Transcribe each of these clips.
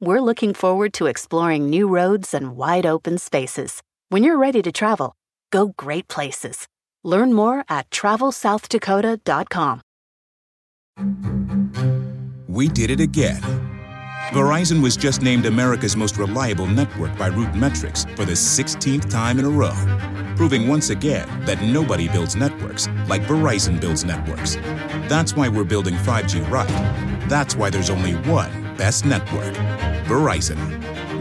we're looking forward to exploring new roads and wide open spaces. When you're ready to travel, go great places. Learn more at travelsouthdakota.com. We did it again. Verizon was just named America's most reliable network by RootMetrics for the 16th time in a row, proving once again that nobody builds networks like Verizon builds networks. That's why we're building 5G right. That's why there's only one best network Verizon.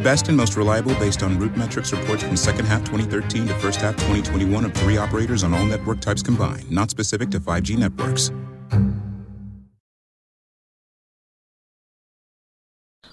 Best and most reliable based on root metrics reports from second half 2013 to first half 2021 of three operators on all network types combined, not specific to 5G networks.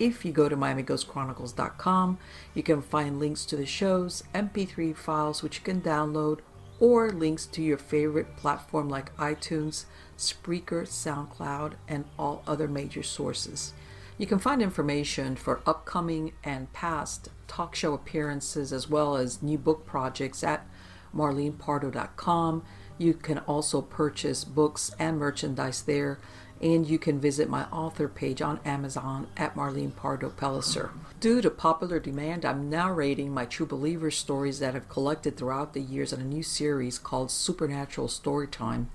If you go to MiamiGhostChronicles.com, you can find links to the shows, MP3 files which you can download, or links to your favorite platform like iTunes, Spreaker, SoundCloud, and all other major sources. You can find information for upcoming and past talk show appearances as well as new book projects at marlenepardo.com. You can also purchase books and merchandise there and you can visit my author page on Amazon at Marlene Pardo Pellicer. Due to popular demand, I'm narrating my True Believer stories that I've collected throughout the years in a new series called Supernatural Storytime.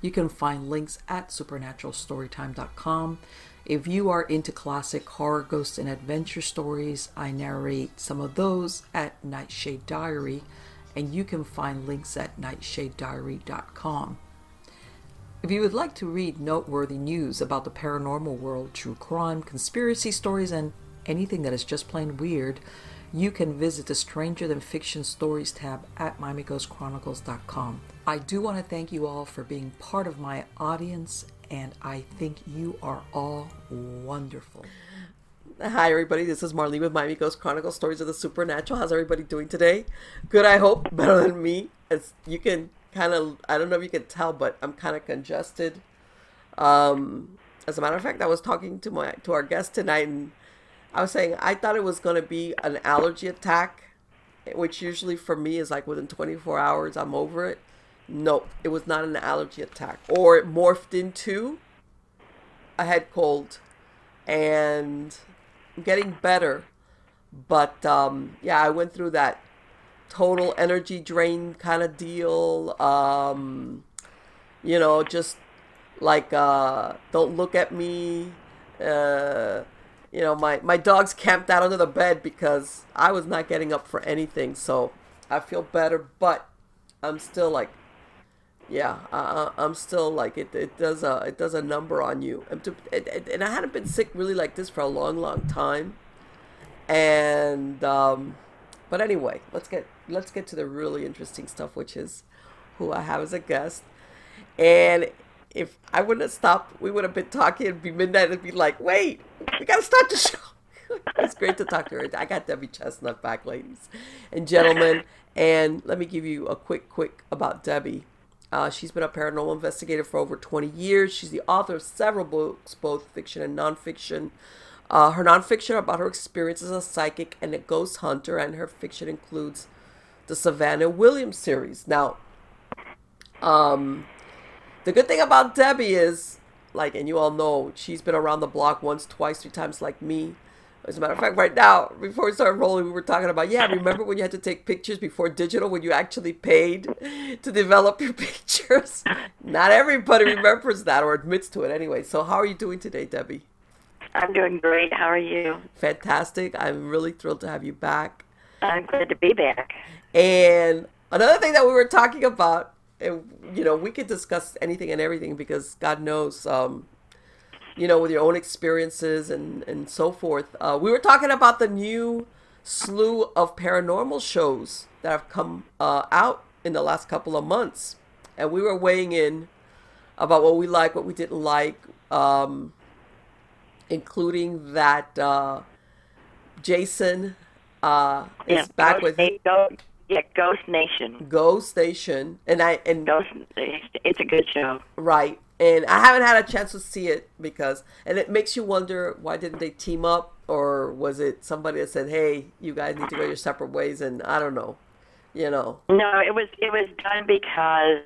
You can find links at supernaturalstorytime.com. If you are into classic horror, ghost, and adventure stories, I narrate some of those at Nightshade Diary, and you can find links at nightshadediary.com. If you would like to read noteworthy news about the paranormal world, true crime, conspiracy stories, and anything that is just plain weird, you can visit the Stranger Than Fiction Stories tab at MiamiGhostChronicles.com. I do want to thank you all for being part of my audience, and I think you are all wonderful. Hi, everybody. This is Marlene with Miami Ghost Chronicles Stories of the Supernatural. How's everybody doing today? Good, I hope. Better than me. As you can kind of I don't know if you can tell, but I'm kind of congested. Um, as a matter of fact, I was talking to my to our guest tonight, and I was saying I thought it was going to be an allergy attack, which usually for me is like within 24 hours I'm over it. No, it was not an allergy attack, or it morphed into a head cold, and I'm getting better. But um, yeah, I went through that total energy drain kind of deal. Um, you know, just like uh, don't look at me. Uh, you know, my my dog's camped out under the bed because I was not getting up for anything. So I feel better, but I'm still like, yeah, uh, I'm still like it. It does a it does a number on you, and, and I hadn't been sick really like this for a long, long time. And um, but anyway, let's get let's get to the really interesting stuff, which is who I have as a guest. And if I wouldn't have stopped, we would have been talking. It'd be midnight. It'd be like, wait, we gotta start the show. it's great to talk to her. I got Debi Chestnut back, ladies and gentlemen. And let me give you a quick, quick about Debi. Uh, she's been a paranormal investigator for over 20 years. She's the author of several books, both fiction and nonfiction. Uh, her nonfiction about her experience as a psychic and a ghost hunter, and her fiction includes the Savannah Williams series. Now, um, the good thing about Debi is, like, and you all know, she's been around the block once, twice, three times, like me. As a matter of fact, right now, before we started rolling, we were talking about, yeah, remember when you had to take pictures before digital, when you actually paid to develop your pictures? Not everybody remembers that or admits to it anyway. So, how are you doing today, Debi? I'm doing great. How are you? Fantastic. I'm really thrilled to have you back. I'm glad to be back. And another thing that we were talking about, and you know, we could discuss anything and everything because God knows, um, you know, with your own experiences and and so forth. Uh, we were talking about the new slew of paranormal shows that have come uh, out in the last couple of months, and we were weighing in about what we like, what we didn't like. Um, including that uh, Jason uh, is yeah, back with. Ghost, Yeah, Ghost Nation. Ghost Station, and I and Ghost. It's a good show. right, and I haven't had a chance to see it because, and it makes you wonder why didn't they team up, or was it somebody that said, "Hey, you guys need to go your separate ways," and I don't know, you know. No, it was it was done because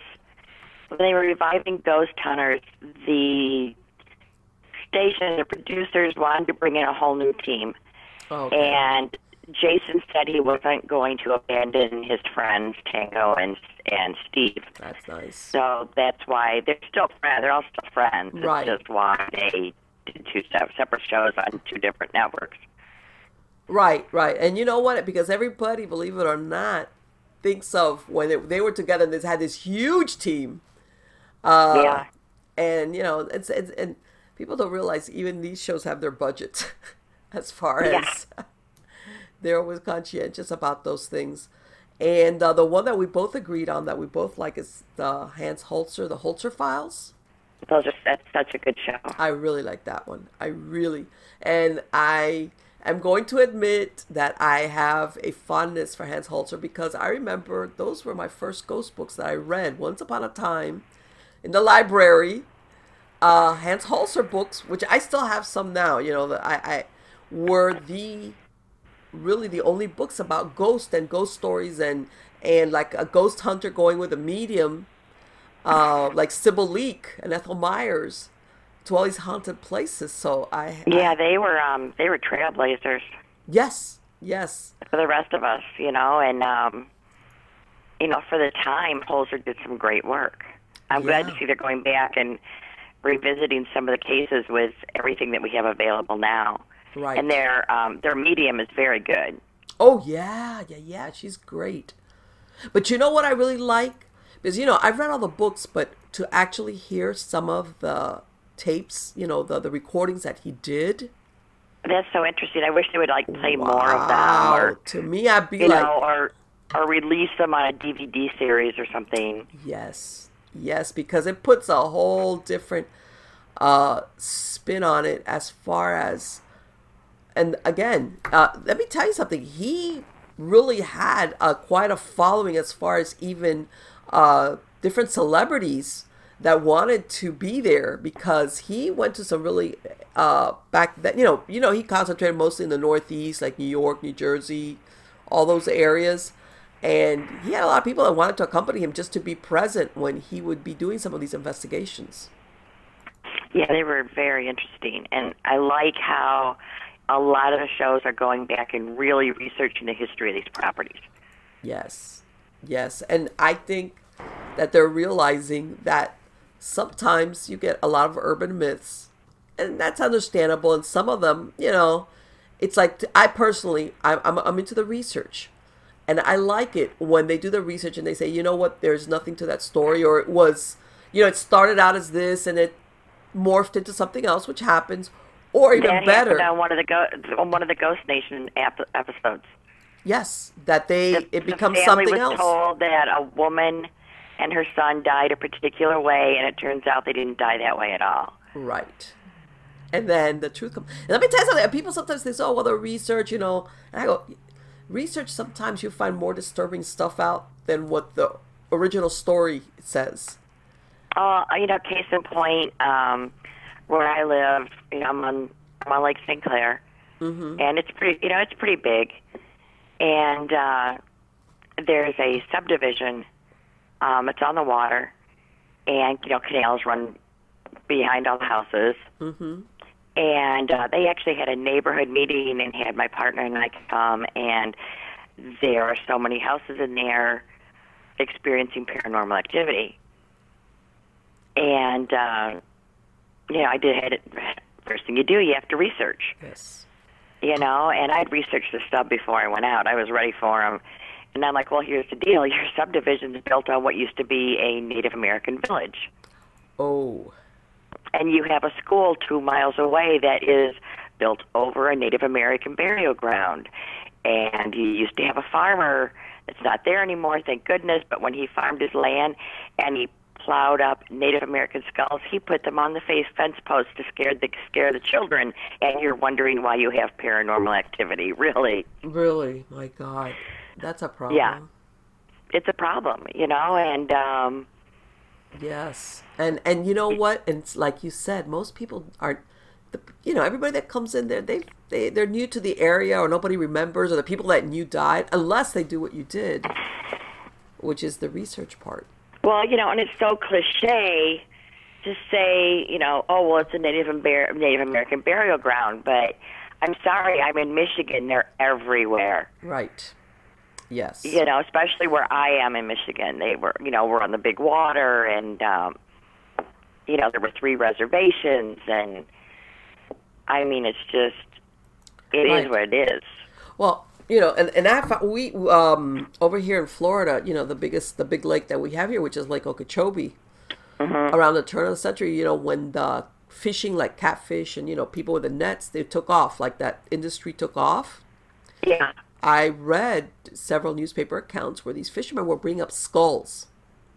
when they were reviving Ghost Hunters, the station, the producers wanted to bring in a whole new team, oh, Okay. and Jason said he wasn't going to abandon his friends Tango and and Steve. That's nice. So that's why they're still friends. They're all still friends. It's Right. just why they did two separate shows on two different networks. Right, right. And you know what? Because everybody, believe it or not, thinks of when it, they were together and they had this huge team. Uh, yeah. And, you know, it's, it's, and people don't realize even these shows have their budget as far Yeah. as they're always conscientious about those things. And uh, the one that we both agreed on that we both like is the Hans Holzer, the Holzer Files. Those are that's such a good show. I really like that one. I really, and I am going to admit that I have a fondness for Hans Holzer because I remember those were my first ghost books that I read once upon a time in the library. Uh, Hans Holzer books, which I still have some now, you know, that I, I were the really the only books about ghosts and ghost stories and and like a ghost hunter going with a medium uh, like Sybil Leek and Ethel Meyers to all these haunted places. So I, Yeah, I- they were um they were trailblazers yes, yes, for the rest of us, you know, and um you know, for the time Holzer did some great work. I'm glad to see they're going back and revisiting some of the cases with everything that we have available now. Right. And their um their medium is very good. oh yeah, yeah, yeah. She's great. But you know what I really like because you know I've read all the books, but to actually hear some of the tapes, you know, the the recordings that he did. That's so interesting. I wish they would like play more of Wow. or To me, I'd be you like, know, or or release them on a DVD series or something. Yes, yes, because it puts a whole different uh, spin on it as far as, and again, uh, let me tell you something. He really had uh, quite a following as far as even uh, different celebrities that wanted to be there because he went to some really uh, back that you know you know he concentrated mostly in the Northeast like New York, New Jersey, all those areas. And he had a lot of people that wanted to accompany him just to be present when he would be doing some of these investigations. Yeah, they were very interesting, and I like how a lot of the shows are going back and really researching the history of these properties. Yes, yes. And I think that they're realizing that sometimes you get a lot of urban myths, and that's understandable. And some of them, you know, it's like I personally, I'm, I'm, into the research. And I like it when they do the research and they say, you know what, there's nothing to that story, or it was, you know, it started out as this and it morphed into something else, which happens, or even that better, on one of the go- on one of the Ghost Nation ap- episodes. yes, that they The- it the becomes family something was else. told that a woman and her son died a particular way, and it turns out they didn't die that way at all. Right. And then the truth comes. And let me tell you something. People sometimes they say, "Oh, well, the research," you know. And I go, research. Sometimes you find more disturbing stuff out than what the original story says. Oh, you know, case in point, um, where I live, you know, I'm on I'm on Lake St. Clair, Mm-hmm. and it's pretty, you know, it's pretty big, and uh, there's a subdivision. Um, it's on the water, and you know, canals run behind all the houses. Mm-hmm. And uh, they actually had a neighborhood meeting and had my partner and I come, and there are so many houses in there experiencing paranormal activity and uh, you know, I did had it. First thing you do, you have to research. Yes. You know, and I'd researched the stuff before I went out. I was ready for them, and I'm like, well, here's the deal: your subdivision is built on what used to be a Native American village, Oh. and you have a school two miles away that is built over a Native American burial ground, and you used to have a farmer that's not there anymore, thank goodness. But when he farmed his land and he plowed up Native American skulls, he put them on the face fence posts to scare the scare the children. And you're wondering why you have paranormal activity, really? Really? My God. That's a problem. Yeah. it's a problem, you know, and um, Yes, and and you know what? And it's like you said, most people aren't. The, you know, everybody that comes in there, they they they're new to the area, or nobody remembers, or the people that knew died, unless they do what you did, which is the research part. Well, you know, and it's so cliche to say, you know, oh well, it's a Native Amer- Native American burial ground, but I'm sorry, I'm in Michigan. They're everywhere. Right. Yes. you know, especially where I am in Michigan. They were, you know, we're on the big water, and um, you know, there were three reservations, and I mean, it's just, it is Right. what it is. Well, you know, and and I we um over here in Florida, you know, the biggest the big lake that we have here, which is Lake Okeechobee, around the turn of the century, you know, when the fishing like catfish and you know people with the nets they took off like that industry took off. Yeah, I read several newspaper accounts where these fishermen were bringing up skulls,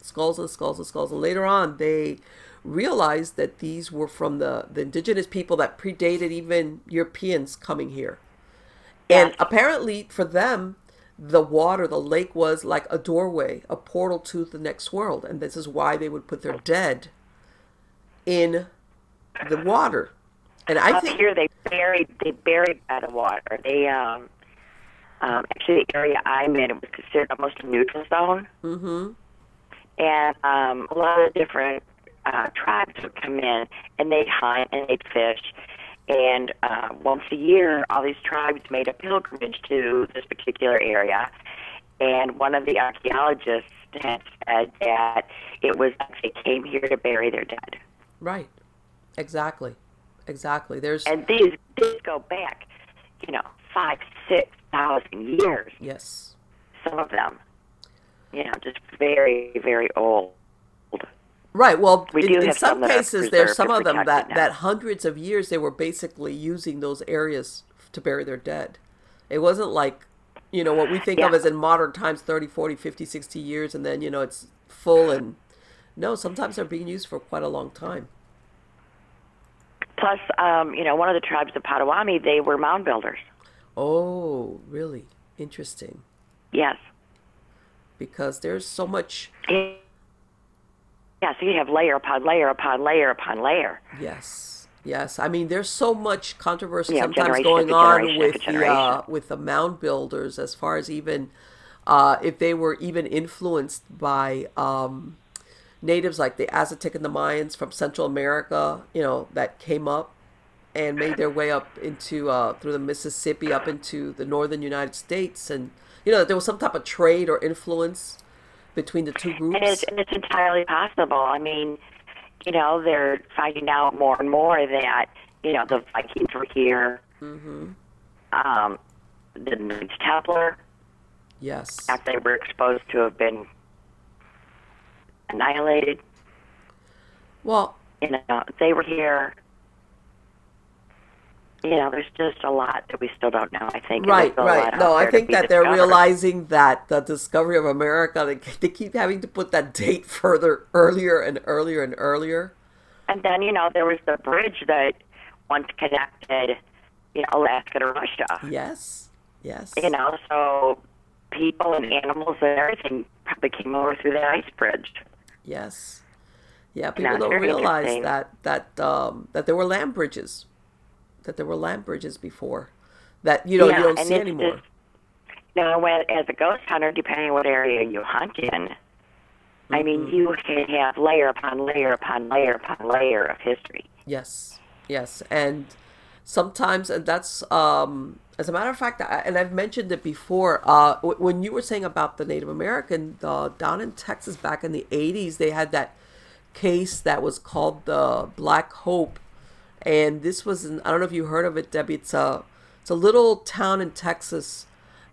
skulls and skulls and skulls, and later on they realized that these were from the, the indigenous people that predated even Europeans coming here. And apparently, for them, the water, the lake was like a doorway, a portal to the next world. And this is why they would put their dead in the water. And I up think, here they buried they buried by the water. They um, um, actually the area I'm in it was considered almost a neutral zone. Mm-hmm. And um, a lot of different uh, tribes would come in and they'd hunt and they'd fish. And uh, once a year, all these tribes made a pilgrimage to this particular area. And one of the archaeologists had said that it was they came here to bury their dead. right, exactly, exactly. There's, and these these go back, you know, five, six thousand years. yes. Some of them, you know, just very, very old. Right. Well, We in, in some some that are cases, there's some of them that, now. that hundreds of years they were basically using those areas to bury their dead. It wasn't like, you know, what we think of as in modern times 30, 40, 50, 60 years, and then, you know, it's full. And no, sometimes they're being used for quite a long time. Plus, um, you know, one of the tribes of Potawatomi, they were mound builders. Oh, really? Interesting. Yes. Because there's so much. Yeah, so you have layer upon layer upon layer upon layer. Yes, yes. I mean, there's so much controversy Yeah, sometimes going on with the uh, with the mound builders, as far as even uh, if they were even influenced by um, natives like the Aztec and the Mayans from Central America, you know, that came up and made their way up into uh, through the Mississippi up into the northern United States, and you know, there was some type of trade or influence between the two groups. And it's, and it's entirely possible. I mean, you know, they're finding out more and more that, you know, the Vikings were here. Mm-hmm. Um, the Knights Templar, yes, after they were exposed to have been annihilated, well, you know, they were here. You know, there's just a lot that we still don't know, I think. Right, still a lot right. No, I think that they're discovered. realizing that the discovery of America, they, they keep having to put that date further earlier and earlier and earlier. And then, you know, there was the bridge that once connected, you know, Alaska to Russia. Yes, yes. You know, so people and animals and everything probably came over through that ice bridge. Yes. Yeah, people don't realize that that um, that there were land bridges, that there were land bridges before, that you know Yeah, you don't see anymore. just- know, when, as a ghost hunter, depending on what area you hunt in, I mean, Mm-hmm. you can have layer upon layer upon layer upon layer of history. Yes, yes, and sometimes, and that's um, as a matter of fact, I, and I've mentioned it before. Uh, w- when you were saying about the Native American uh, down in Texas back in the '80s, they had that case that was called the Black Hope, and this was in, I don't know if you heard of it, Debbie. It's a it's a little town in Texas,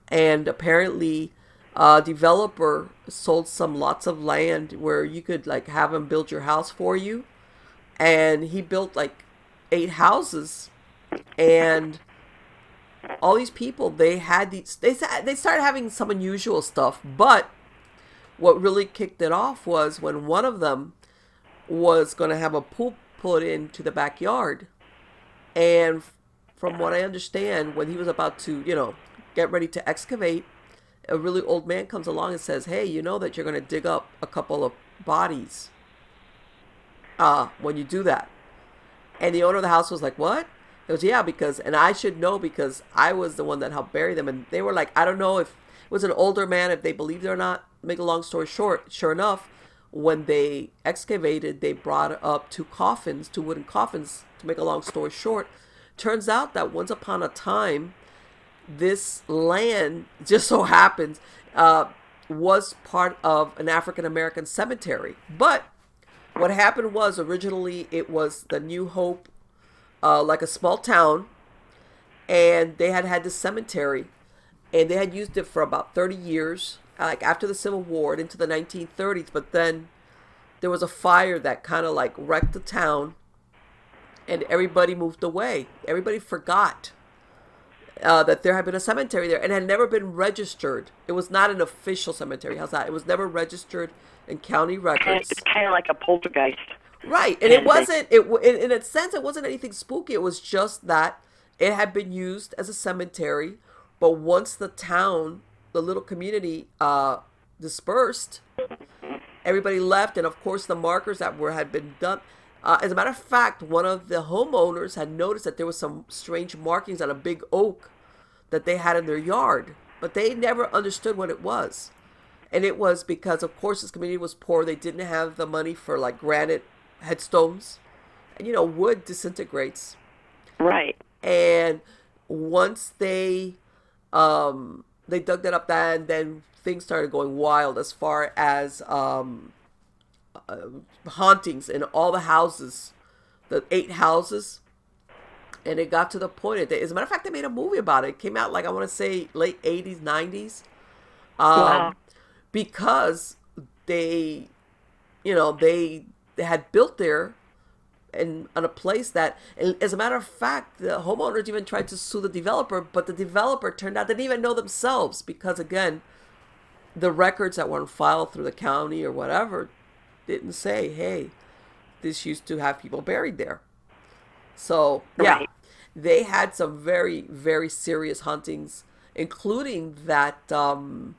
and apparently. A developer sold some lots of land where you could like have him build your house for you, and he built like eight houses and all these people they had these they they started having some unusual stuff but what really kicked it off was when one of them was going to have a pool put into the backyard and from what i understand when he was about to you know get ready to excavate a really old man comes along and says, "Hey, you know that you're going to dig up a couple of bodies uh, when you do that." And the owner of the house was like, "What?" He goes, "Yeah, because and I should know because I was the one that helped bury them." And they were like, "I don't know if it was an older man, if they believed it or not." Make a long story short, sure enough, when they excavated, they brought up two coffins, two wooden coffins. To make a long story short, turns out that once upon a time, this land just so happens uh, was part of an African American cemetery. But what happened was originally it was the New Hope, uh, like a small town, and they had had this cemetery, and they had used it for about 30 years, like after the Civil War and into the 1930s. But then there was a fire that kind of like wrecked the town, and everybody moved away. Everybody forgot uh, that there had been a cemetery there and had never been registered. It was not an official cemetery. How's that? It was never registered in county records. It's kind of like a poltergeist. Right, and it wasn't. It in, in a sense, it wasn't anything spooky. It was just that it had been used as a cemetery, but once the town, the little community, uh, dispersed, everybody left, and of course the markers that were had been done. Uh, as a matter of fact, one of the homeowners had noticed that there was some strange markings on a big oak that they had in their yard, but they never understood what it was. And it was because, of course, this community was poor. They didn't have the money for like granite headstones. And, you know, wood disintegrates. Right. And once they um, they dug that up, then then things started going wild as far as um, uh, hauntings in all the houses, the eight houses. And it got to the point that, as a matter of fact, they made a movie about it. It came out like I want to say late '80s, '90s, um, Wow. because they, you know, they they had built there and on a place that, as a matter of fact, the homeowners even tried to sue the developer, but the developer turned out they didn't even know themselves because again, the records that were on file through the county or whatever didn't say, hey, this used to have people buried there. So yeah, Right. they had some very very serious huntings, including that um,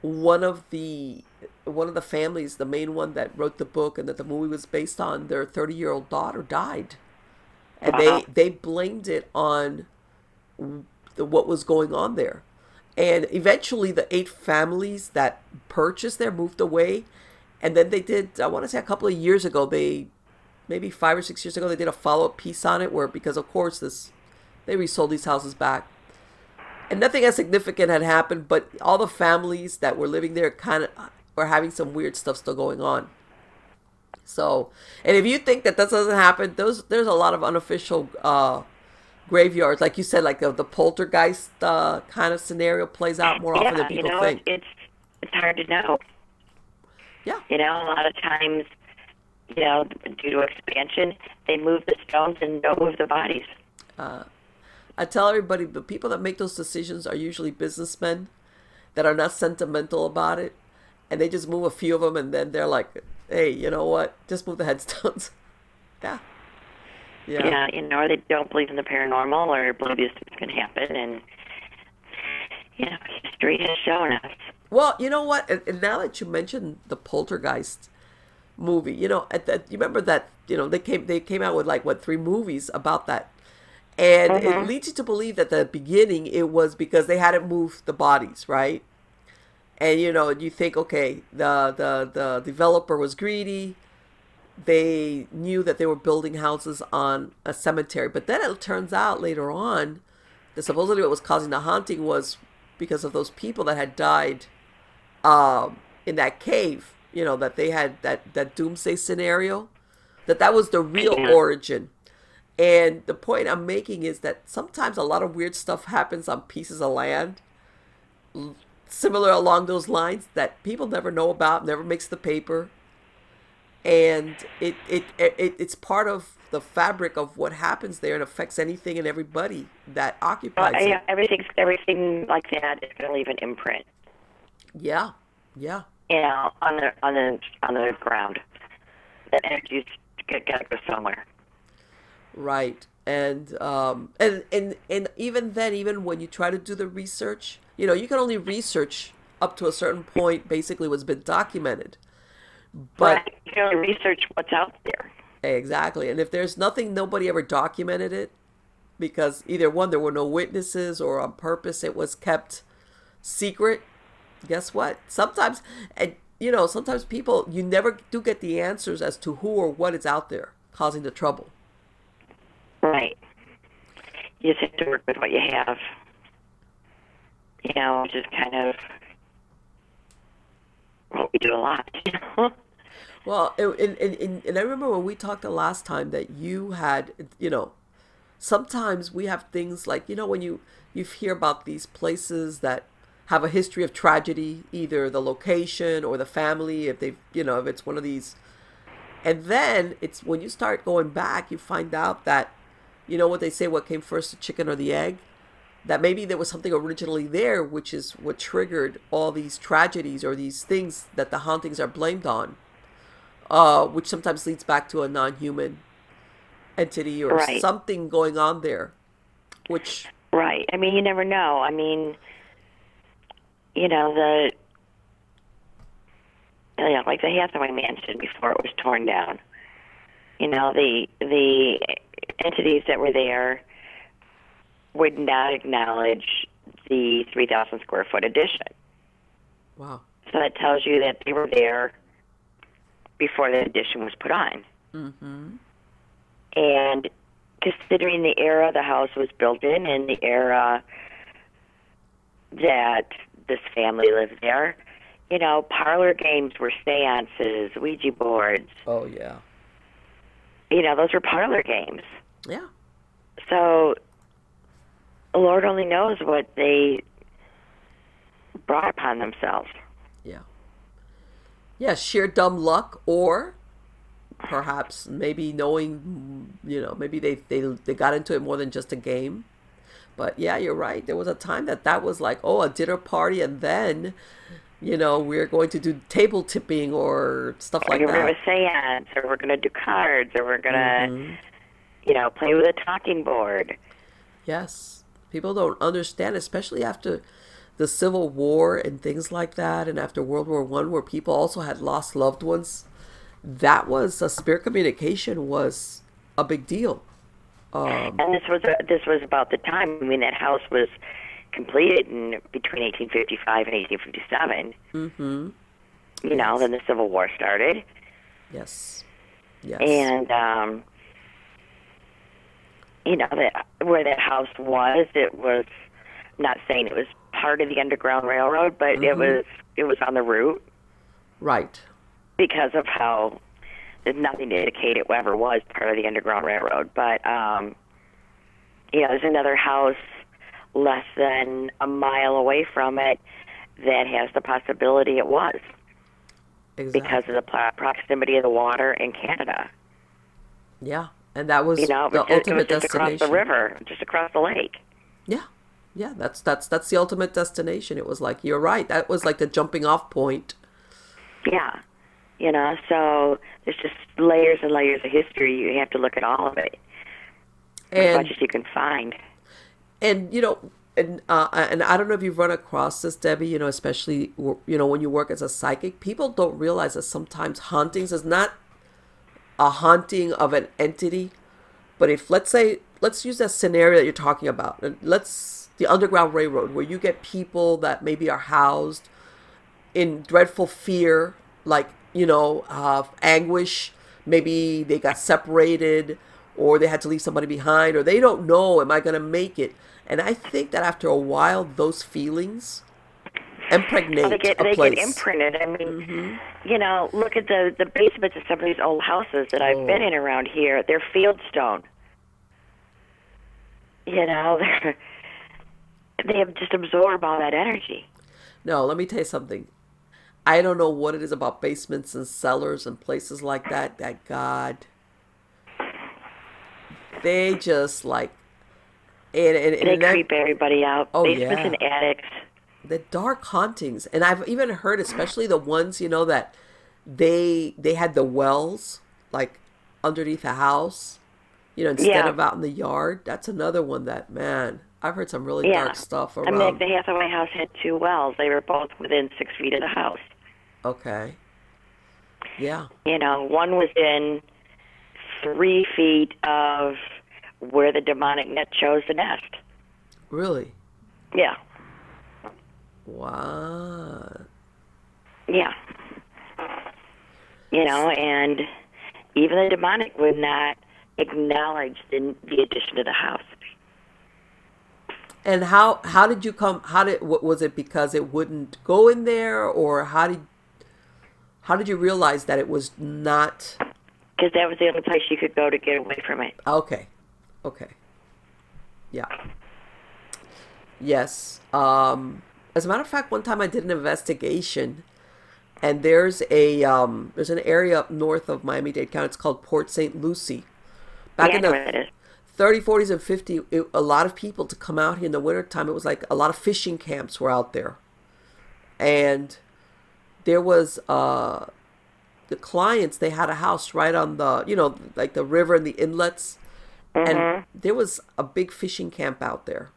one of the one of the families, the main one that wrote the book and that the movie was based on, their 30 year old daughter died, and Wow. they they blamed it on the, what was going on there. And eventually, the eight families that purchased there moved away. And then they did, I want to say a couple of years ago, they maybe five or six years ago, they did a follow up piece on it where, because of course, this they resold these houses back. And nothing as significant had happened, but all the families that were living there kind of were having some weird stuff still going on. So, and if you think that that doesn't happen, those there's a lot of unofficial uh, graveyards, like you said, like the, the poltergeist uh, kind of scenario plays out more often than people you know, think. it's it's hard to know. yeah, You know, a lot of times, you know, due to expansion, they move the stones and don't move the bodies. I tell everybody the people that make those decisions are usually businessmen that are not sentimental about it, and they just move a few of them, and then they're like, "Hey, you know what? Just move the headstones." yeah, yeah, Yeah, you know, or they don't believe in the paranormal or believe these things can happen, and you know, history has shown us. Well, you know what? And, and now that you mentioned the Poltergeist movie, you know, at that you remember that you know they came they came out with like what three movies about that, and it mm-hmm. leads you to believe that the beginning it was because they hadn't moved the bodies, right? And you know, you think, okay, the the the developer was greedy. They knew that they were building houses on a cemetery, but then it turns out later on that supposedly what was causing the haunting was because of those people that had died um, in that cave. You know that they had that that doomsday scenario. That that was the real origin. And the point I'm making is that sometimes a lot of weird stuff happens on pieces of land, similar along those lines that people never know about, never makes the paper, and it it, it it's part of the fabric of what happens there and affects anything and everybody that Well, occupies yeah, it. everything, everything like that is going to leave an imprint, Yeah, yeah, you know, on the on the on the ground. The energy's got to go somewhere. right. And um and and and even then, even when you try to do the research, You know, you can only research up to a certain point, basically what's been documented. But right. you can only research what's out there. Exactly. And if there's nothing, nobody ever documented it because either one, there were no witnesses or on purpose it was kept secret. Guess what? Sometimes, and you know, sometimes people, you never do get the answers as to who or what is out there causing the trouble. Right. You just have to work with what you have. You know, just kind of what we do a lot. You know? Well, and, and, and, and I remember when we talked the last time that you had, you know, sometimes we have things like, you know, when you, you hear about these places that have a history of tragedy, either the location or the family, if they've, you know, if it's one of these. And then it's when you start going back, you find out that, you know what they say, what came first, the chicken or the egg? That maybe there was something originally there, which is what triggered all these tragedies or these things that the hauntings are blamed on uh, which sometimes leads back to a non-human entity or Right. something going on there, which Right. I mean, you never know. I mean, you know the, you know, like the Hathaway Mansion before it was torn down. You know, the the entities that were there would not acknowledge the three thousand square foot addition. wow, So that tells you that they were there before the addition was put on. Mm-hmm. And considering the era the house was built in and the era that this family lived there, you know, parlor games were seances, Ouija boards. oh yeah, You know, those were parlor games. yeah, So, the Lord only knows what they brought upon themselves. yeah, yeah, sheer dumb luck, or perhaps maybe knowing, you know, maybe they they they got into it more than just a game. But yeah, you're right. There was a time that that was like, oh, a dinner party, and then, you know, we're going to do table tipping or stuff like that. we're going to seance, or we're going to do cards, or we're going to, Mm-hmm. you know, play with a talking board. Yes. People don't understand, especially after the Civil War and things like that, and after World War One, where people also had lost loved ones. That was a spirit communication was a big deal. Um, And this was this was about the time. I mean, that house was completed in between 1855 and 1857. Mm-hmm. You know, then the Civil War started, yes. Yes. and um, you know that where that house was, it was. I'm not saying it was part of the Underground Railroad, but it was it was on the route. right. because of how there's nothing to indicate it ever was part of the Underground Railroad. But um, you know, there's another house less than a mile away from it that has the possibility it was Exactly. because of the proximity of the water in Canada. yeah, and that was You know, the just, ultimate just across destination. the river, just across the lake. Yeah. Yeah, that's that's that's the ultimate destination. It was like you're right. That was like the jumping off point. Yeah. You know, so there's just layers and layers of history. You have to look at all of it as much as you can find. and you know and uh, and I don't know if you've run across this, Debi. You know, especially you know when you work as a psychic, people don't realize that sometimes hauntings is not a haunting of an entity, but if let's say let's use that scenario that you're talking about, and let's the Underground Railroad, where you get people that maybe are housed in dreadful fear, like you know, uh, anguish. Maybe they got separated, or they had to leave somebody behind, or they don't know, am I going to make it? And I think that after a while, those feelings impregnate they get they place. get imprinted. I mean, Mm-hmm. you know, look at the the basements of some of these old houses that I've Oh. been in around here. They're fieldstone. You know, they have just absorb all that energy. No, let me tell you something. I don't know what it is about basements and cellars and places like that. That God, they just like, and and, and They that- creep everybody out. Oh, Basements yeah. and attics. The dark hauntings and i've even heard especially the ones you know that they they had the wells like underneath the house you know instead Yeah. of out in the yard that's another one that man I've heard some really Yeah. dark stuff I around. mean, like, the half of my house had two wells. They were both within six feet of the house. okay. Yeah. You know, one was in three feet of where the demonic net chose the nest. Really. Yeah, Wow. yeah. You know, and even the demonic would not acknowledge the, the addition to the house. And how how did you come? How did what was it because it wouldn't go in there, or how did how did you realize that it was not Because that was the only place you could go to get away from it. okay? Okay. Yeah. Yes. Um, as a matter of fact, one time I did an investigation, and there's a um, there's an area up north of Miami Dade County. It's called Port St. Lucie. Back yeah, in the where that is. 30, 40s, and 50, it, a lot of people to come out here in the wintertime. It was like a lot of fishing camps were out there. And there was uh, the clients, they had a house right on the, you know, like the river and the inlets. And there was a big fishing camp out there.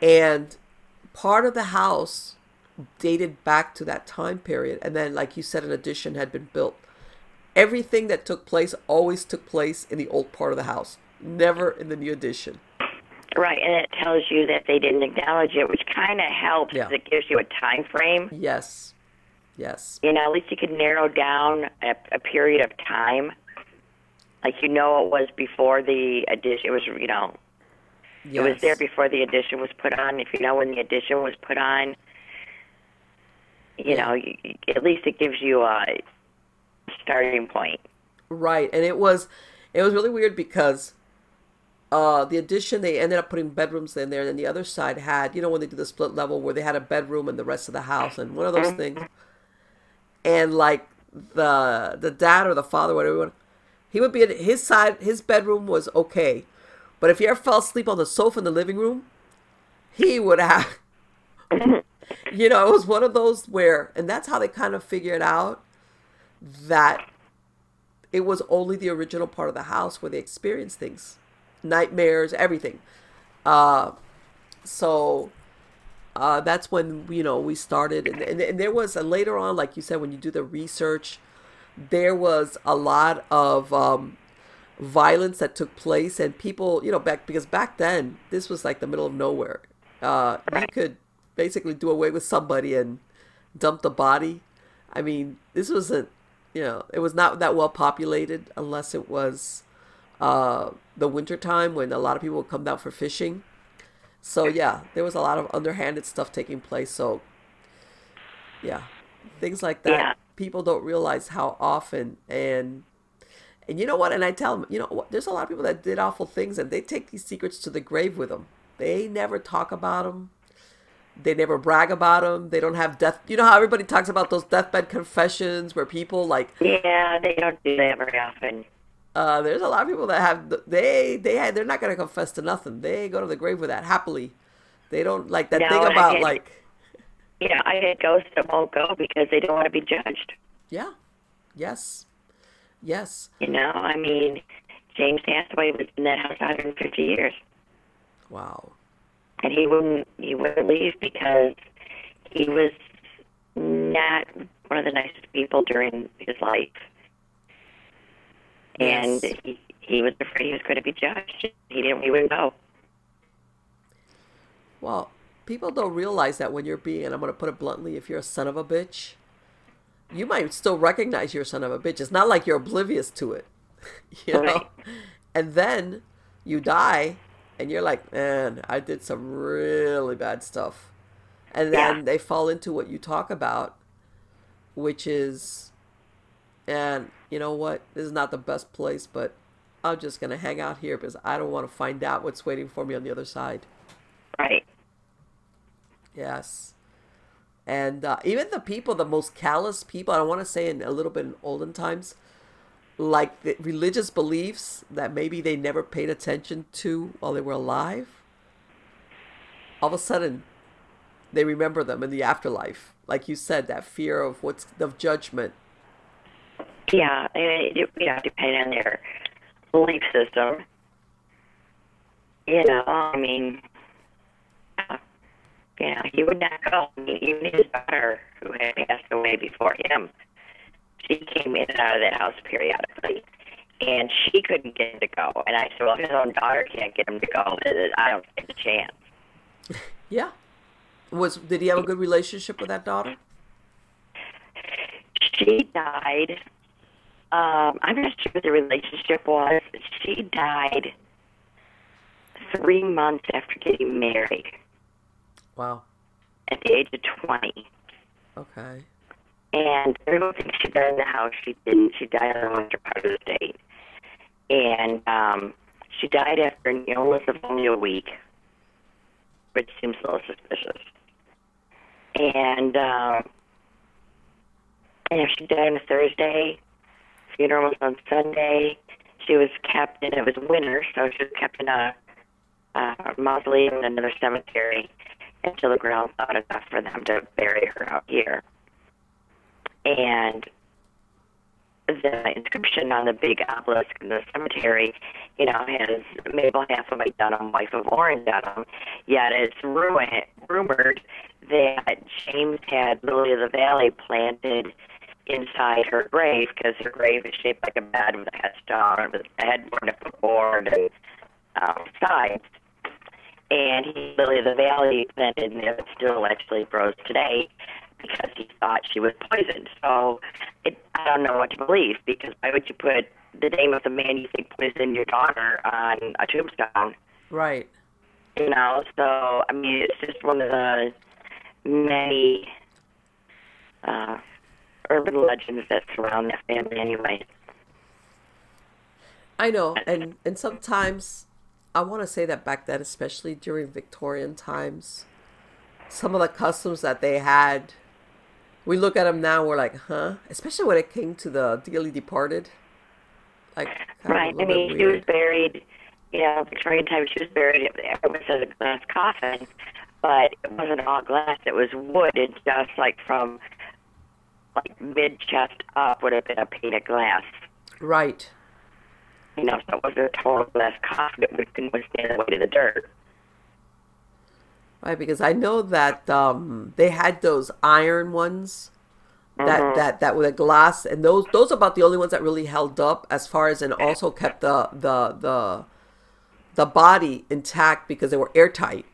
And part of the house dated back to that time period. And then, like you said, an addition had been built everything that took place always took place in the old part of the house, never in the new addition. Right, and it tells you that they didn't acknowledge it, which kind of helps. Yeah. It gives you a time frame. Yes. Yes. You know, at least you could narrow down a, a period of time. Like you know, it was before the addition. It was, you know, yes. it was there before the addition was put on. If you know when the addition was put on, you know, you, at least it gives you a starting point. Right. And it was it was really weird because uh the addition they ended up putting bedrooms in there and then the other side had, you know, when they did the split level where they had a bedroom and the rest of the house and one of those things. And like the the dad or the father, whatever he would be in his side his bedroom was okay. But if he ever fell asleep on the sofa in the living room, he would have you know, it was one of those where and that's how they kind of figured out that it was only the original part of the house where they experienced things nightmares everything. Uh so uh that's when you know we started and, and, and there was a later on like you said when you do the research there was a lot of um violence that took place and people you know back because back then this was like the middle of nowhere. Uh you could basically do away with somebody and dump the body. I mean this wasn't you know it was not that well populated unless it was uh the winter time when a lot of people would come down for fishing. So yeah there was a lot of underhanded stuff taking place. So yeah things like that. Yeah. people don't realize how often and and you know what and i tell them you know what there's a lot of people that did awful things and they take these secrets to the grave with them they never talk about them they never brag about them they don't have death you know how everybody talks about those deathbed confessions where people like Yeah, they don't do that very often. uh, there's a lot of people that have they they had, they're not gonna confess to nothing. They go to the grave with that happily. They don't like that No, thing about get- like Yeah, I had ghosts that won't go because they don't want to be judged. yeah, yes, yes, You know, I mean, James Hathaway was in that house 150 years, wow, and he wouldn't he wouldn't leave because he was not one of the nicest people during his life, and he he was afraid he was going to be judged. He didn't. He wouldn't go. well. People don't realize that when you're being, and I'm gonna put it bluntly, if you're a son of a bitch, you might still recognize you're a son of a bitch. It's not like you're oblivious to it, you know. Right. And then you die, and you're like, man, I did some really bad stuff. And then Yeah. they fall into what you talk about, which is, and you know what? This is not the best place, but I'm just gonna hang out here because I don't want to find out what's waiting for me on the other side. Right. Yes. And uh, even the people, the most callous people, I don't want to say in a little bit in olden times, like the religious beliefs that maybe they never paid attention to while they were alive, all of a sudden they remember them in the afterlife. Like you said, that fear of what's of judgment. Yeah, it, know, depending on their belief system. You know, I mean, You know, he would not go. Even his daughter, who had passed away before him, she came in and out of that house periodically, and she couldn't get him to go. And I said, well, his own daughter can't get him to go, I don't stand a chance. Yeah. Was did he have a good relationship with that daughter? She died. Um, I'm not sure what the relationship was. She died three months after getting married Wow. at the age of 20. Okay. And everyone thinks she died in the house. She didn't. She died on the winter part of the state. And um, she died after an illness of only a week, which seems a little suspicious. And um, you know, she died on a Thursday. Funeral was on Sunday. She was kept in. It was winter, so she was kept in a, a mausoleum in another cemetery until the ground thawed enough for them to bury her out here and the inscription on the big obelisk in the cemetery, you know, has Mabel Hathaway Dunham, wife of Orrin Dunham. Yet it's rumored, rumored that James had Lily of the Valley planted inside her grave because her grave is shaped like a bed with a headstone with a headboard, a footboard, and um, sides. And he, Lily of the Valley planted, and it still actually grows today because he thought she was poisoned. So it, I don't know what to believe because why would you put the name of the man you think poisoned your daughter on a tombstone? Right. You know, so I mean, it's just one of the many uh, urban legends that surround that family, anyway. I know, and and sometimes I want to say that back then, especially during Victorian times, some of the customs that they had, we look at them now, we're like, huh? Especially when it came to the dearly departed, like kind of a Right. I mean, she was buried, you know, Victorian times. She was buried. Says a glass coffin, but it wasn't all glass. It was wood. It's just like from like mid chest up would have been a pane of glass. Right. You know, so it was a total glass coffin that couldn't withstand the weight of the dirt. Right, because I know that um, they had those iron ones that Mhm. that that were the glass, and those those are about the only ones that really held up as far as and also kept the the the the body intact because they were airtight.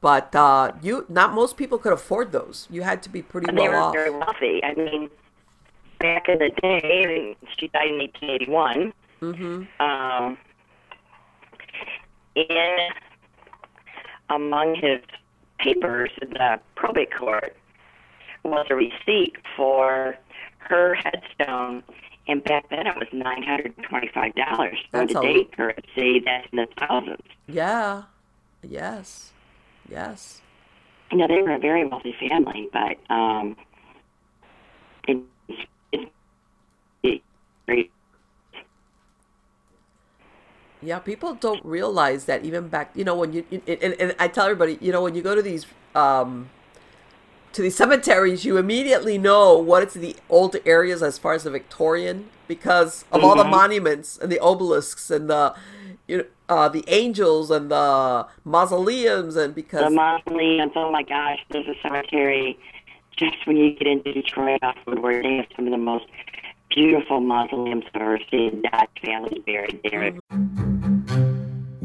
But uh, you not most people could afford those. You had to be pretty And they were off. very wealthy. I mean, back in the day, she died in 1881. Mm-hmm. Um, in among his papers in the probate court was a receipt for her headstone, and back then it was nine hundred twenty-five dollars. So That's a- today currency, that's in the thousands. Yeah. Yes. Yes. You know, they were a very wealthy family, but um, it, it, it, it, Yeah, people don't realize that even back, you know, when you and, and I tell everybody, you know, when you go to these um to these cemeteries, you immediately know what it's the old areas as far as the Victorian because of all the Mhm. monuments and the obelisks and the you know uh, the angels and the mausoleums and because the mausoleums. Oh my gosh, there's a cemetery just when you get into Detroit off Woodward. They have some of the most beautiful mausoleums I've ever seen. Dodge families buried there.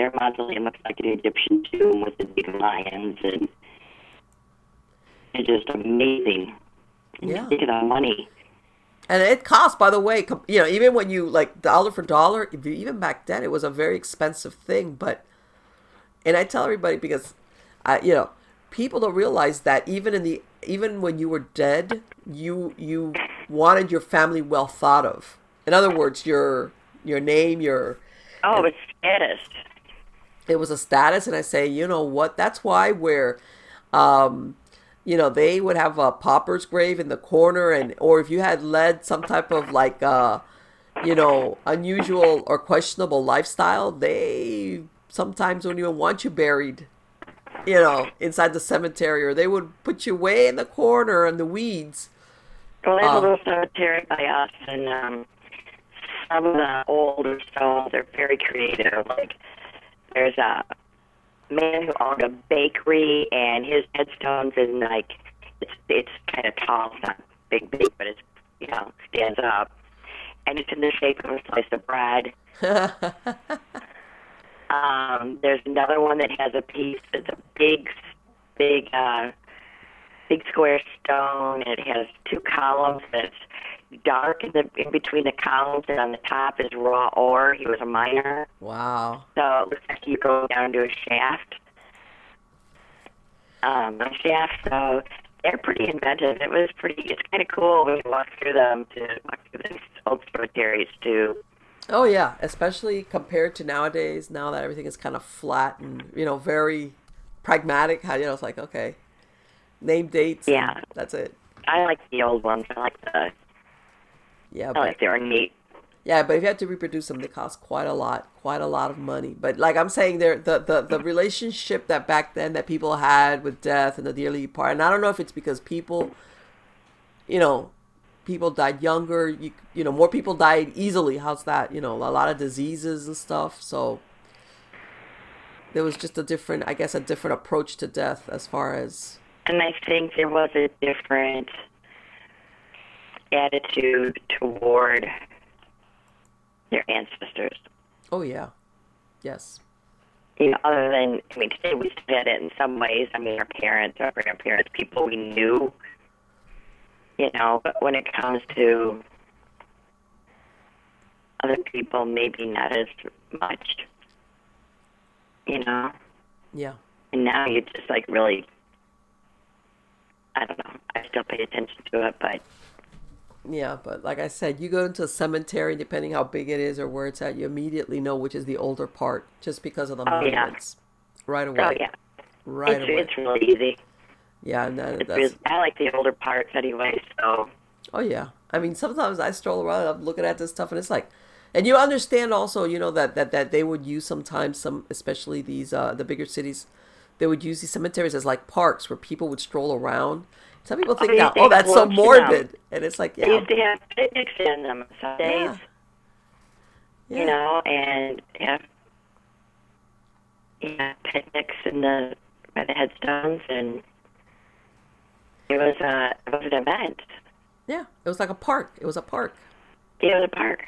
Their mausoleum looks like an Egyptian tomb with the big lions, and it's just amazing. And Yeah. Think of the money. And it costs, by the way, you know, even when you like dollar for dollar, even back then, it was a very expensive thing. But, and I tell everybody because, I, you know, people don't realize that even in the even when you were dead, you you wanted your family well thought of. In other words, your your name, your Oh, it's status. It was a status and i say you know what that's why where um you know they would have a pauper's grave in the corner and or if you had led some type of like uh you know unusual or questionable lifestyle they sometimes don't even want you buried you know inside the cemetery or they would put you way in the corner in the weeds Well, there's Uh, a little cemetery by us, and um, some of the older stones are very creative. Like, there's a man who owned a bakery, and his headstone's in like it's it's kind of tall, it's not big, big, but it's you know stands up, and it's in the shape of a slice of bread. um, there's another one that has a piece that's a big, big. uh big square stone and it has two columns that's dark in the in between the columns and on the top is raw ore. He was a miner. wow So it looks like you go down to a shaft. Um, a shaft, so they're pretty inventive. It was pretty it's kinda cool when you walk through them to walk through these old cemeteries too. Oh yeah, especially compared to nowadays. Now that everything is kind of flat and you know very pragmatic. How you know it's like okay, name dates. Yeah. that's it. I like the old ones. I like the Yeah, but they're ornate yeah, but if you had to reproduce them, they cost quite a lot, quite a lot of money. But like I'm saying, there the the the relationship that back then that people had with death and the dearly part, and I don't know if it's because people, you know, people died younger. You you know, more people died easily. How's that? You know, a lot of diseases and stuff. So there was just a different, I guess, a different approach to death as far as And I think there was a different attitude toward their ancestors. oh yeah, yes, You know, other than I mean, today we still had it in some ways. I mean, our parents, our grandparents, people we knew. You know, but when it comes to other people, maybe not as much. You know, yeah. and now you just like really. I don't know. I still pay attention to it, but Yeah, but like I said, you go into a cemetery, depending how big it is or where it's at, you immediately know which is the older part just because of the Oh, yeah. monuments. Right away. oh yeah, Right it's away. it's really easy. yeah, and that, that's I like the older parts anyway. So oh yeah. I mean, sometimes I stroll around and I'm looking at this stuff, and it's like, and you understand also, you know, that that that they would use sometimes some, especially these uh the bigger cities, they would use these cemeteries as like parks where people would stroll around. Some people think now, oh, that's so morbid, and it's like, they yeah, used to have picnics in them some days, yeah, yeah. you know, and have yeah picnics in the by the headstones, and it was a it was an event. yeah. It was like a park. It was a park. It was a park.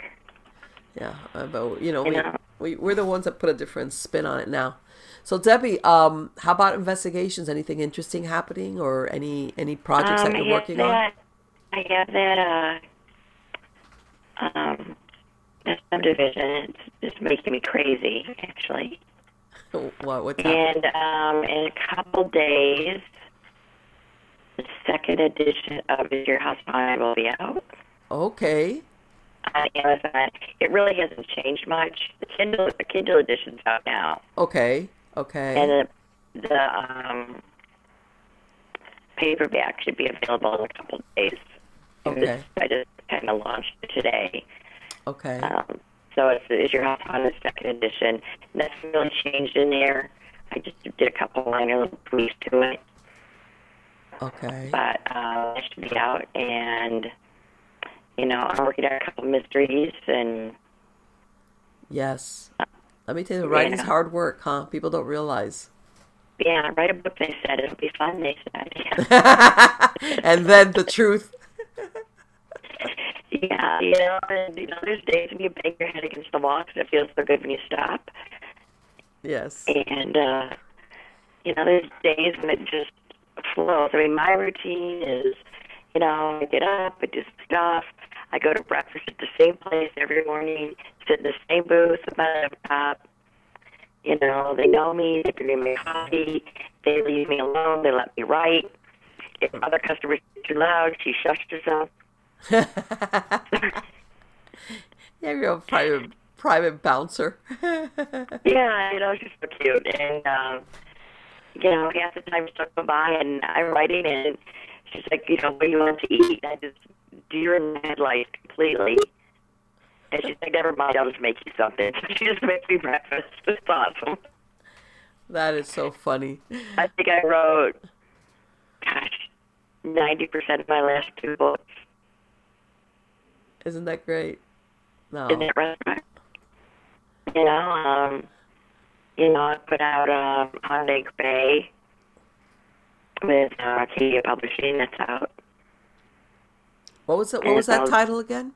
Yeah, uh, but you know, You we, know. we we're the ones that put a different spin on it now. So Debi, um, how about investigations? Anything interesting happening, or any any projects Um, that you're working on? I have that uh um that subdivision. It's just making me crazy, actually. What what's happening? And um, in a couple days, the second edition of Your House Mine will be out Okay, on Amazon. It really hasn't changed much. The Kindle, the Kindle edition's out now, okay, okay, and the the um, paperback should be available in a couple days. Okay. I just kind of launched it today. okay, Um, so it's Is Your House on the second edition. Nothing really changed in there. I just did a couple minor little tweaks to it. okay. but uh, it should be out. And you know, I'm working on a couple mysteries, and Yes. Let me tell you, writing's Yeah. hard work, huh? People don't realize. yeah, write a book. They said it'll be fun. They said, and then the truth. yeah, you know, and you know, there's days when you bang your head against the wall because it feels so good when you stop. Yes. And, uh, you know, there's days when it just flows. I mean, my routine is, you know, I get up, I do stuff, I go to breakfast at the same place every morning, sit in the same booth with my laptop. You know, they know me, they bring me coffee, they leave me alone, they let me write. If other customers get too loud, she shushes herself. Yeah, you're a private private bouncer. Yeah, you know, she's so cute. And, um, you know, half the time she'll come by and I'm writing and she's like, you know, what do you want to eat? And I just deer in the headlights completely. And she's like, never mind, I'll just make you something. So she just makes me breakfast. It's awesome. that is so funny. I think I wrote, gosh, 90% of my last two books Isn't that great? No. in that restaurant. You know, um, you know, I put out um, on Lake Bay with uh, Arcadia Publishing. That's out. What was it? What was that um, title again?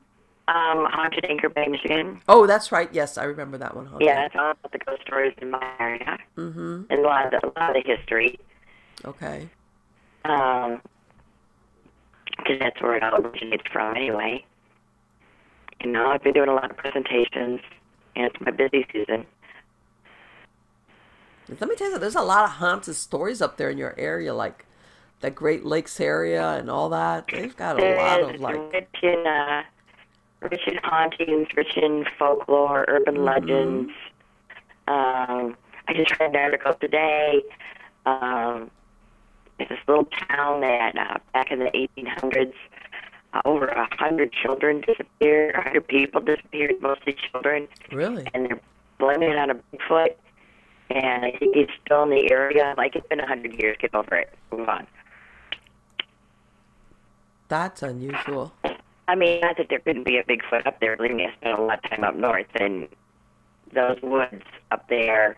Um, Haunted Anchor Bay, Michigan. Oh, that's right. Yes, I remember that one. Okay. Yeah, it's all about the ghost stories in my area Mm-hmm. and a lot of the, a lot of the history. Okay. Um, because that's where it all originates from, anyway. You know, I've been doing a lot of presentations, and it's my busy season. Let me tell you, there's a lot of haunted stories up there in your area, like the Great Lakes area and all that. They've got a lot of It's like. rich in, uh, rich in hauntings, rich in folklore, urban Mm-hmm. legends. Um, I just read an article today. Um, it's this little town that uh, back in the 1800s, uh, over a hundred children disappeared, a hundred people disappeared, mostly children, Really? and they're blaming it on a Bigfoot. And I think he's still in the area. Like it's been a hundred years. Get over it. Move on. That's unusual. I mean, not that there couldn't be a Bigfoot up there. Believe me, I spent a lot of time up north, and those woods up there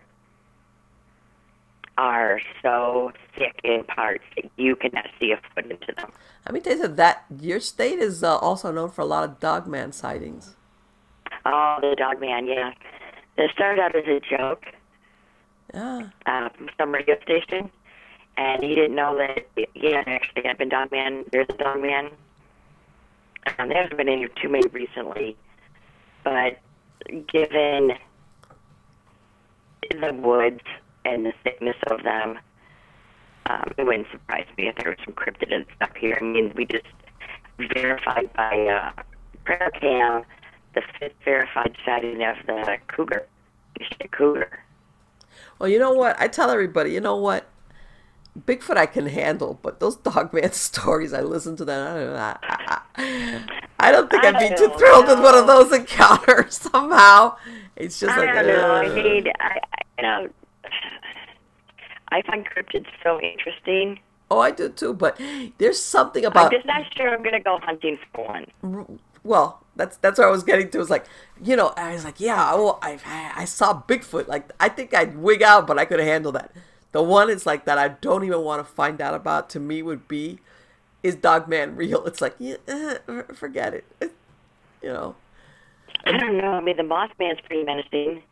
are so thick in parts that you cannot see a foot into them. I mean, tell you that your state is uh, also known for a lot of dogman sightings. Oh, the dog man, yeah. It started out as a joke Yeah. uh, from some radio station, and he didn't know that, yeah, actually had been dog man. There's a dog man. Um, there hasn't been any too many recently, but given the woods and the thickness of them, um, it wouldn't surprise me if there was some cryptid and stuff here. I mean, we just verified by uh, prayer cam the fifth verified sighting of the cougar, the cougar. Well, you know what? I tell everybody, you know what? Bigfoot I can handle, but those dogman stories, I listen to them. I don't know. I, I, I don't think I'd be I too thrilled with one of those encounters somehow. It's just like, I don't know. I mean, I, I you know, I find cryptids so interesting. oh, I do too. But there's something about I'm just not sure I'm gonna go hunting for one. well, that's that's where I was getting to. It was like, you know, I was like, yeah, well, I I saw Bigfoot. Like, I think I'd wig out, but I could handle that. The one is like that I don't even want to find out about. To me, would be, is Dogman real? It's like, yeah, eh, forget it. It- You know, I don't know. I mean, the Mothman's pretty menacing.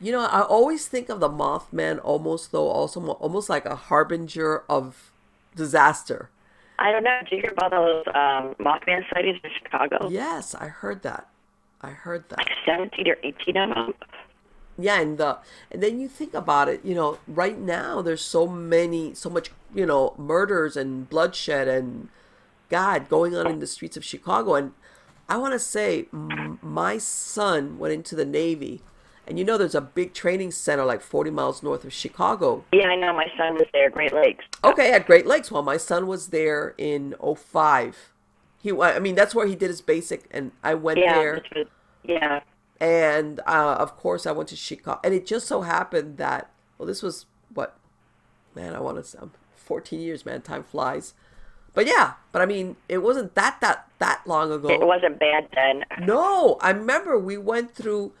you know. I always think of the Mothman almost though, also almost like a harbinger of disaster. I don't know. Did you hear about those um, Mothman sightings in Chicago? Yes, I heard that. I heard that. Like 17 or 18 of them. Yeah and the and then you think about it you know right now there's so many so much you know murders and bloodshed and god going on in the streets of chicago and i want to say m- my son went into the navy and you know there's a big training center like 40 miles north of chicago Yeah, I know. My son was there, Great Lakes. okay at great lakes well my son was there in 05 he i mean that's where he did his basic and i went Yeah, there yeah. And uh, of course I went to Chicago. And it just so happened that well, this was what, man, I want to say, 14 years, man, time flies. But yeah, but I mean, it wasn't that that that long ago. It wasn't bad then. No, I remember we went through,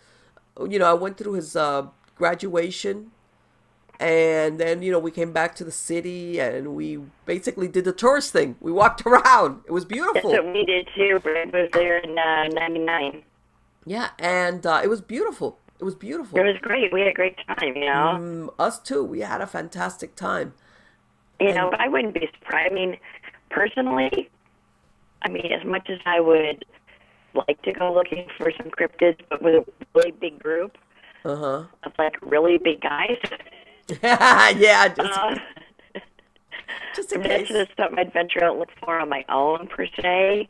you know, I went through his uh, graduation, and then you know we came back to the city and we basically did the tourist thing. We walked around. It was beautiful. That's what we did too. Brad was there in uh, '99. Yeah, and uh, it was beautiful. It was beautiful. It was great. We had a great time, you know. Mm, us too. We had a fantastic time. You know, but I wouldn't be surprised. I mean, personally, I mean, as much as I would like to go looking for some cryptids, but with a really big group Uh huh. of like really big guys, yeah, just uh, just in that's case. just something I'd venture out and look for on my own per se.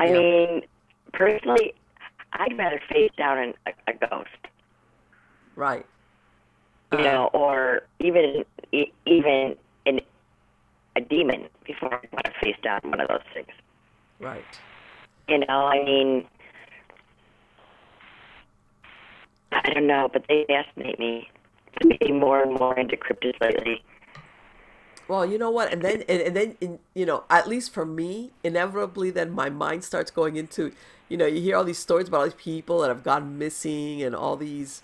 I Yeah. mean, personally, I'd rather face down an, a, a ghost, Right. you know, or even e- even an, a demon before I want to face down one of those things. Right. You know, I mean, I don't know, but they fascinate me to be more and more into cryptids lately. Well, you know what, and then and, and then in, you know, at least for me, inevitably, then my mind starts going into, you know, you hear all these stories about all these people that have gone missing and all these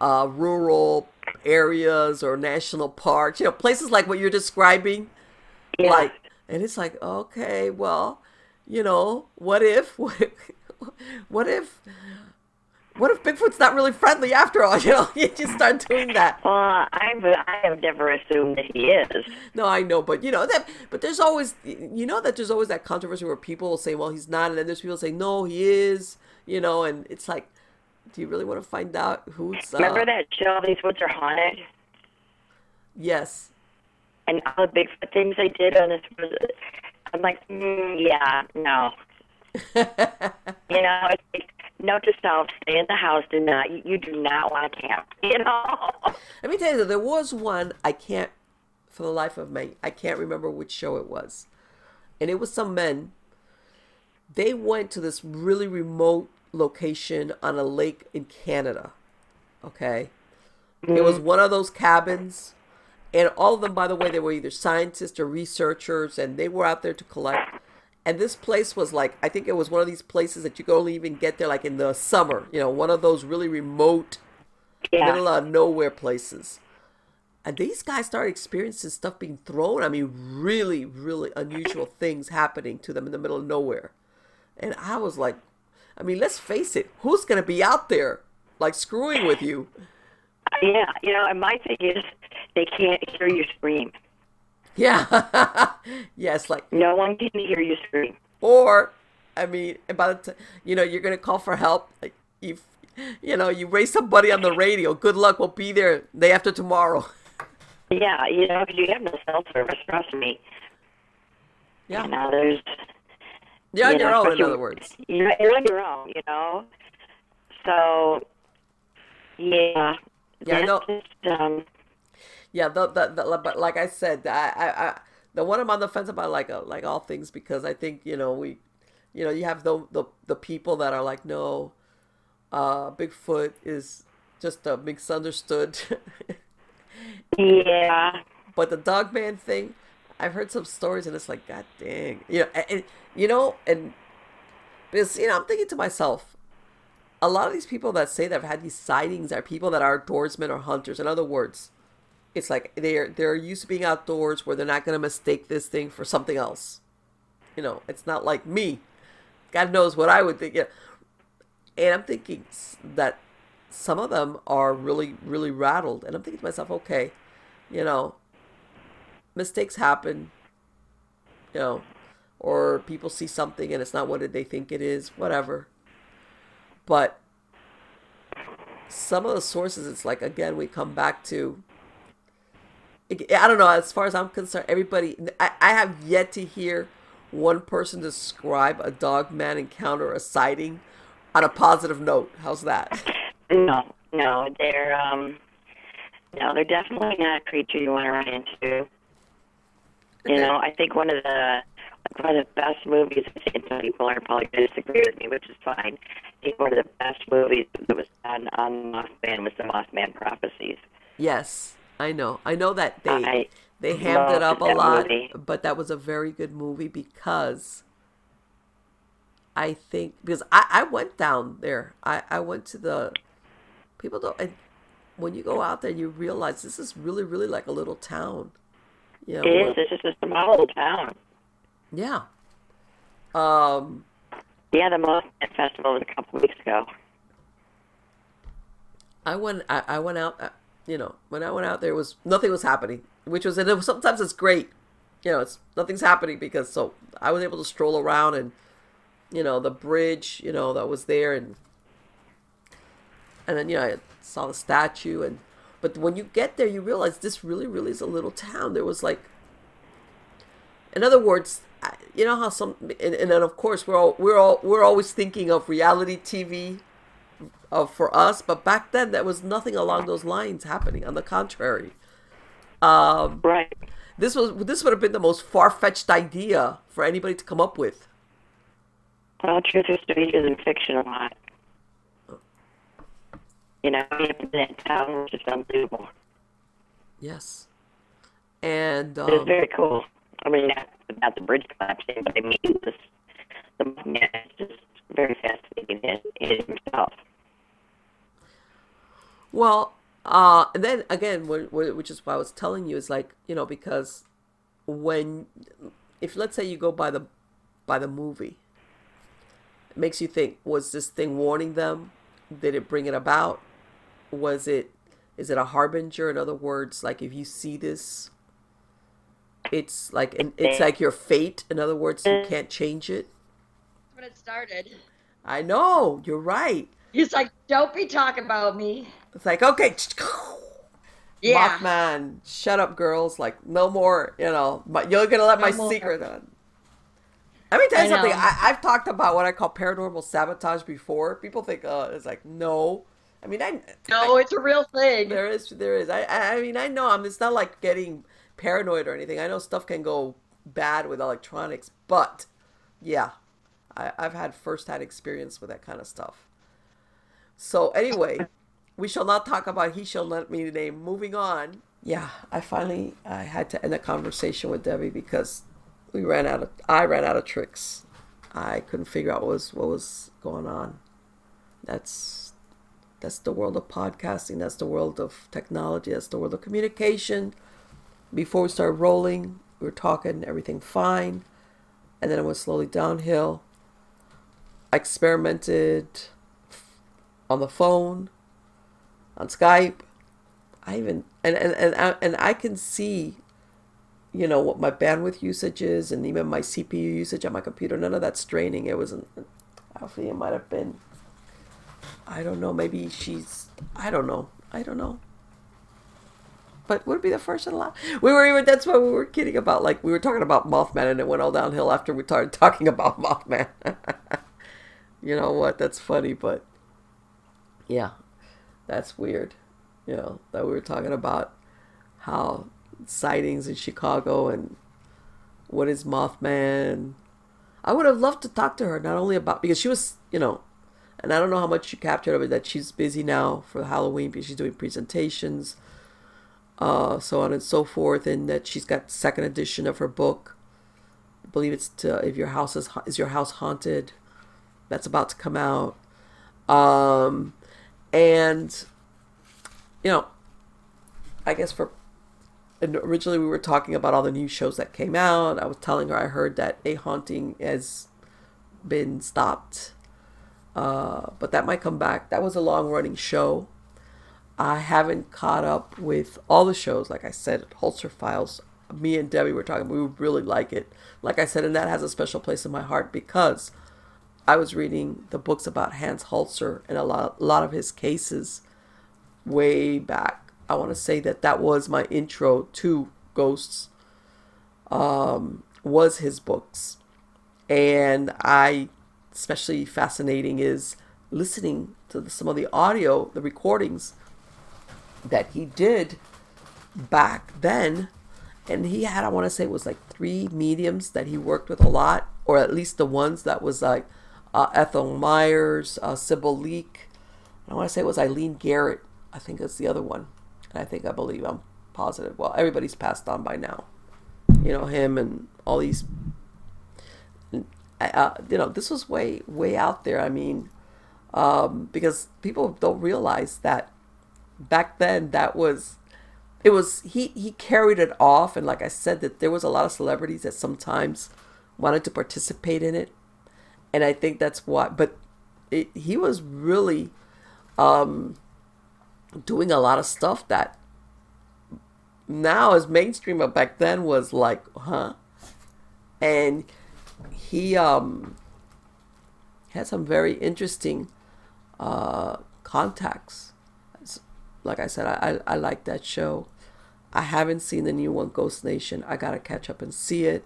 uh, rural areas or national parks, you know, places like what you're describing, Yeah. like, and it's like, okay, well, you know, what if, what if, what if, what if Bigfoot's not really friendly after all? You know, you just start doing that. Well, I've I have never assumed that he is. No, I know, but you know that. But there's always, you know, that there's always that controversy where people will say, "Well, he's not," and then there's people say, "No, he is." You know, and it's like, do you really want to find out who's? Uh, Remember that show, These Woods Are Haunted? Yes. And all the Bigfoot things they did on this. Was, I'm like, mm, yeah, no. you know, it's like, note to self, stay in the house. Do not, you, you do not want to camp. You know. Let me tell you, there was one I can't, for the life of me, I can't remember which show it was, and it was some men. They went to this really remote location on a lake in Canada. Okay, it was mm-hmm. one of those cabins, and all of them, by the way, they were either scientists or researchers, and they were out there to collect. And this place was like, I think it was one of these places that you could only even get there like in the summer. You know, one of those really remote middle of nowhere places. And these guys started experiencing stuff being thrown. I mean, really, really unusual things happening to them in the middle of nowhere. And I was like, I mean, let's face it, who's going to be out there like screwing with you? Yeah, you know, and my thing is, they can't hear you scream. Yeah. yes, like, No one can hear you scream. or, I mean, about the time, you know, you're going to call for help. Like, you, you know, you raise somebody on the radio. Good luck. We'll be there day after tomorrow. Yeah, you know, because you have no cell service. Trust me. Yeah. You know, there's You're on you your know, own, in other words. You're, you're on your own, you know. So, yeah. Yeah, that's Just, um, Yeah, the, the, the but like I said, I, I, I the one I'm on the fence about like uh, like all things because I think you know we, you know, you have the the, the people that are like no, uh, Bigfoot is just a misunderstood, yeah. but the dog man thing, I've heard some stories and it's like God dang, you know, and, and you know, and because you know I'm thinking to myself, a lot of these people that say they've had these sightings are people that are outdoorsmen or hunters. In other words, it's like they're they're used to being outdoors where they're not going to mistake this thing for something else. You know, it's not like me. God knows what I would think. Yeah. And I'm thinking that some of them are really really rattled, and I'm thinking to myself, okay, you know, mistakes happen. You know, or people see something and it's not what they think it is. Whatever. But some of the sources, it's like again we come back to I don't know. As far as I'm concerned, everybody, I, I have yet to hear one person describe a dog man encounter or a sighting on a positive note. How's that? No, no, they're um, no, they're definitely not a creature you want to run into. You know, I think one of the one of the best movies. I think some people are probably going to disagree with me, which is fine. I think one of the best movies that was done on Mothman was the Mothman Prophecies. Yes, I know. I know that they I they hammed it up a lot, movie. but that was a very good movie because I think because I, I went down there. I, I went to the people don't and when you go out there you realize this is really really like a little town. You know, It is. is just a small little town. yeah. Um Yeah, the Mothman Festival was a couple weeks ago. I went. I, I went out. You know, when I went out there, was nothing was happening, which was and sometimes it's great. You know, it's nothing's happening because so I was able to stroll around and you know the bridge, you know that was there and and then you know I saw the statue and but when you get there, you realize this really, really is a little town. There was like, in other words, you know how some and, and then of course we're all we're all we're always thinking of reality TV uh, for us, but back then there was nothing along those lines happening. On the contrary, um, right. This was this would have been the most far fetched idea for anybody to come up with. Well, truth is stranger than fiction a lot. You know, that town was just unbelievable. Yes, and um, it was very cool. I mean, not about the bridge collapsing, but I mean, this, the man is just very fascinating in, in himself. Well, uh, and then again, which is what I was telling you is like you know because when if let's say you go by the by the movie, it makes you think: was this thing warning them? Did it bring it about? Was it is it a harbinger? In other words, like if you see this it's like an, it's like your fate. In other words, you can't change it. When it started. I know you're right. He's like, "Don't be talking about me." It's like, okay, yeah, Mothman, shut up, girls. Like, no more. You know, but you're gonna let no my more. secret on. Let me tell you I something. I, have talked about what I call paranormal sabotage before. People think, oh, it's like no. I mean, I no, I, it's a real thing. There is, there is. I, I mean, I know. I'm. It's not like getting paranoid or anything. I know stuff can go bad with electronics, but yeah, I, I've had first-hand experience with that kind of stuff. So anyway, we shall not talk about he shall not me name. Moving on. Yeah, I finally I had to end a conversation with Debi because we ran out of I ran out of tricks. I couldn't figure out what was what was going on. That's that's the world of podcasting. That's the world of technology. That's the world of communication before we started rolling, we were talking, everything fine. And then it went slowly downhill. I experimented on the phone, on Skype. I even and and and I, and I can see, you know, what my bandwidth usage is, and even my CPU usage on my computer. None of that's draining. It wasn't. Alfie, it might have been. I don't know. Maybe she's. I don't know. I don't know but would it be the first and last? We were even that's what we were kidding about. Like we were talking about Mothman, and it went all downhill after we started talking about Mothman. you know what? That's funny, but yeah, that's weird. You know that we were talking about how sightings in Chicago and what is Mothman. I would have loved to talk to her not only about because she was, you know, and I don't know how much you captured of it that she's busy now for Halloween because she's doing presentations uh, so on and so forth, and that she's got second edition of her book. I believe it's to, if your house is is your house haunted. That's about to come out, um, and you know, I guess for and originally we were talking about all the new shows that came out. I was telling her I heard that a haunting has been stopped, uh, but that might come back. That was a long running show. I haven't caught up with all the shows. Like I said, Holzer Files. Me and Debi were talking. We really like it. Like I said, and that has a special place in my heart because I was reading the books about Hans Holzer and a lot, a lot of his cases way back. I want to say that that was my intro to ghosts. Um, was his books, and I, especially fascinating is listening to the, some of the audio, the recordings that he did back then. And he had, I want to say, it was like three mediums that he worked with a lot, or at least the ones that was like uh, Ethel Meyers, uh, Sybil Leek. I want to say it was Eileen Garrett. I think it's the other one. And I think I believe I'm positive. Well, everybody's passed on by now. You know him and all these. Uh, you know, this was way way out there. I mean, um, because people don't realize that back then that was it was he he carried it off and like i said that there was a lot of celebrities that sometimes wanted to participate in it and i think that's why but it, he was really um doing a lot of stuff that now is mainstream, but back then was like, huh? And he um had some very interesting uh contacts. Like I said, I, I, I like that show. I haven't seen the new one, Ghost Nation. I gotta catch up and see it.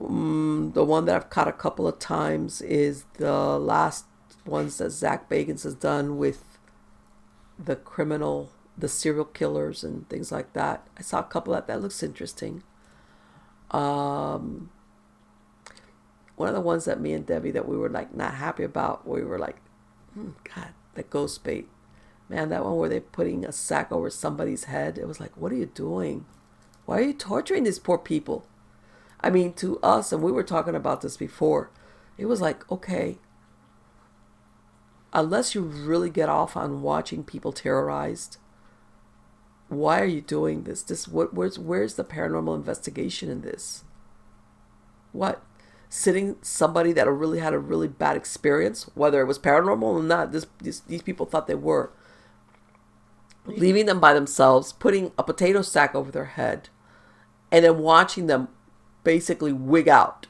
Um, the one that I've caught a couple of times is the last ones that Zak Bagans has done with the criminal, the serial killers, and things like that. I saw a couple of that. That looks interesting. Um, one of the ones that me and Debi that we were like not happy about, we were like, hmm, God, that ghost bait. Man, that one where they're putting a sack over somebody's head. It was like, what are you doing? Why are you torturing these poor people? I mean, to us, and we were talking about this before, it was like, okay, unless you really get off on watching people terrorized, why are you doing this? This what where's where's the paranormal investigation in this? What? Sitting somebody that really had a really bad experience, whether it was paranormal or not, this, this these people thought they were. Leaving them by themselves, putting a potato sack over their head, and then watching them basically wig out.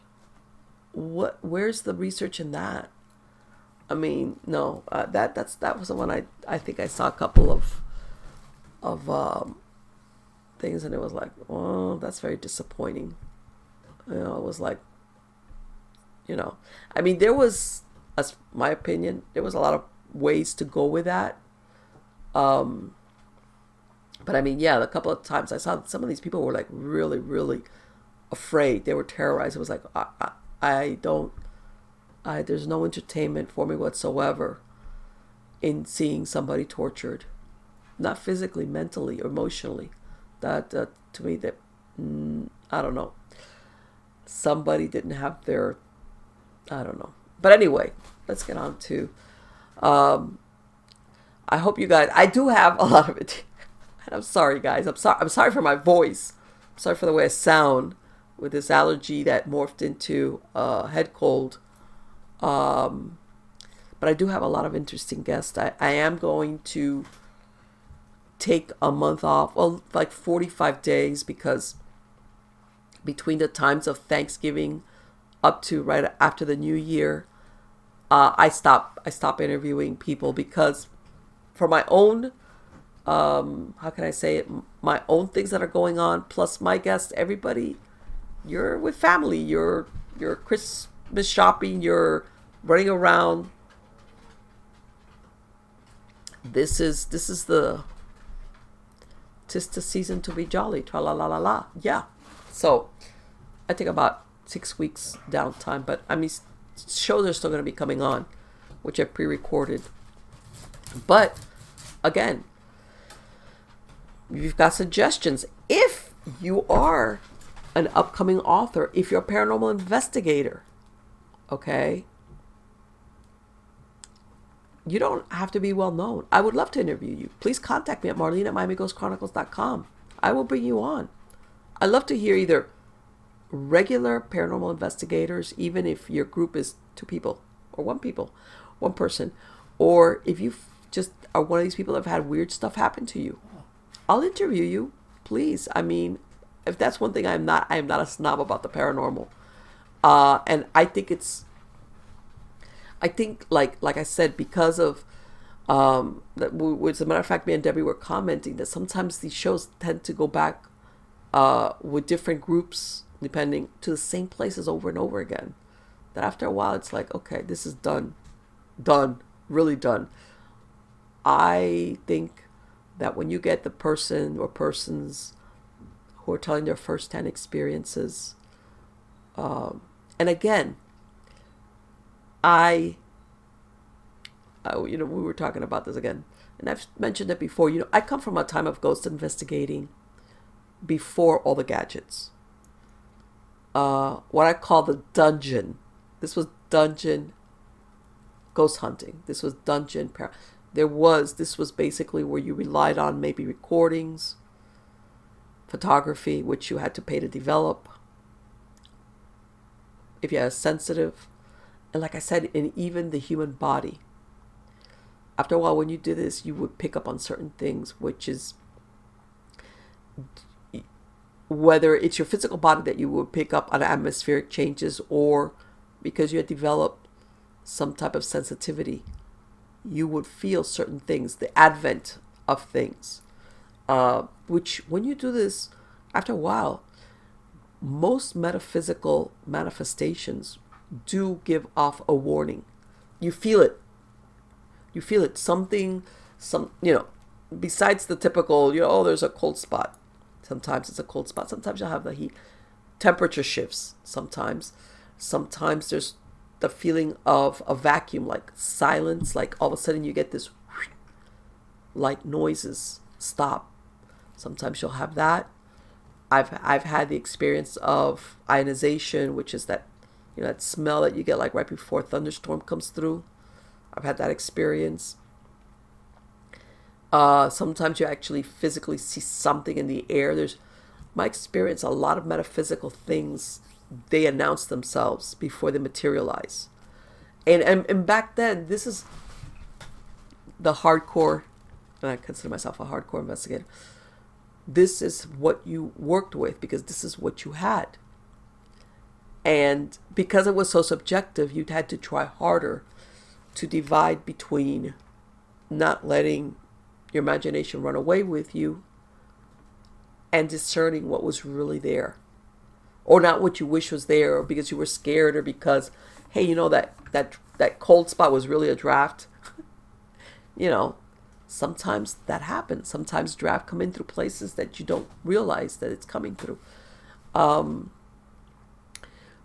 What? Where's the research in that? I mean, no, uh, that that's that was the one I I think I saw a couple of of um, things, and it was like, oh, that's very disappointing. You know, it was like, you know, I mean, there was, as my opinion, there was a lot of ways to go with that. Um, but I mean, yeah, a couple of times I saw some of these people were like really, really afraid. They were terrorized. It was like, I, I, I don't, I, there's no entertainment for me whatsoever in seeing somebody tortured, not physically, mentally, emotionally. That, that to me, that mm, I don't know. Somebody didn't have their, I don't know. But anyway, let's get on to. Um, I hope you guys. I do have a lot of it. I'm sorry, guys. I'm sorry. I'm sorry for my voice. I'm sorry for the way I sound with this allergy that morphed into a head cold. Um, but I do have a lot of interesting guests. I, I am going to take a month off, well, like 45 days, because between the times of Thanksgiving up to right after the New Year, uh, I stop I stop interviewing people because for my own um, how can I say it my own things that are going on plus my guests everybody you're with family you're you're Christmas shopping you're running around. This is this is the tis the season to be jolly tra la la la la. Yeah. So I think about six weeks downtime but I mean shows are still going to be coming on which I pre-recorded. But again you've got suggestions. If you are an upcoming author if you're a paranormal investigator okay you don't have to be well known. I would love to interview you. Please contact me at marlene at miamighostchronicles.com. I will bring you on. i love to hear either regular paranormal investigators, even if your group is two people or one people, one person, or if you just are one of these people that have had weird stuff happen to you. I'll interview you, please. I mean, if that's one thing I'm not, I am not a snob about the paranormal. Uh, and I think it's I think, like like I said, because of um, that, as a matter of fact, me and Debi were commenting that sometimes these shows tend to go back uh, with different groups, depending to the same places over and over again. That after a while, it's like, okay, this is done, done, really done. I think that when you get the person or persons who are telling their first-hand experiences, um, and again, I, uh, you know, we were talking about this again, and I've mentioned it before. You know, I come from a time of ghost investigating before all the gadgets. Uh, what I call the dungeon. This was dungeon ghost hunting. This was dungeon. Par- there was, this was basically where you relied on maybe recordings, photography, which you had to pay to develop. If you had a sensitive and like I said, in even the human body. after a while, when you do this, you would pick up on certain things, which is whether it's your physical body that you would pick up on atmospheric changes or because you had developed some type of sensitivity, you would feel certain things, the advent of things. Uh, which, when you do this, after a while, most metaphysical manifestations do give off a warning. You feel it. You feel it. Something, some, you know, besides the typical, you know, oh, there's a cold spot. Sometimes it's a cold spot. Sometimes you'll have the heat. Temperature shifts sometimes. Sometimes there's the feeling of a vacuum, like silence, like all of a sudden you get this like noises stop. Sometimes you'll have that. I've I've had the experience of ionization, which is that you know that smell that you get like right before a thunderstorm comes through. I've had that experience. Uh, sometimes you actually physically see something in the air. There's my experience. A lot of metaphysical things they announce themselves before they materialize, and and, and back then this is the hardcore. And I consider myself a hardcore investigator this is what you worked with because this is what you had. And because it was so subjective, you'd had to try harder to divide between not letting your imagination run away with you and discerning what was really there. Or not what you wish was there, or because you were scared, or because, hey, you know that that that cold spot was really a draft. you know, sometimes that happens. Sometimes draft come in through places that you don't realize that it's coming through. Um,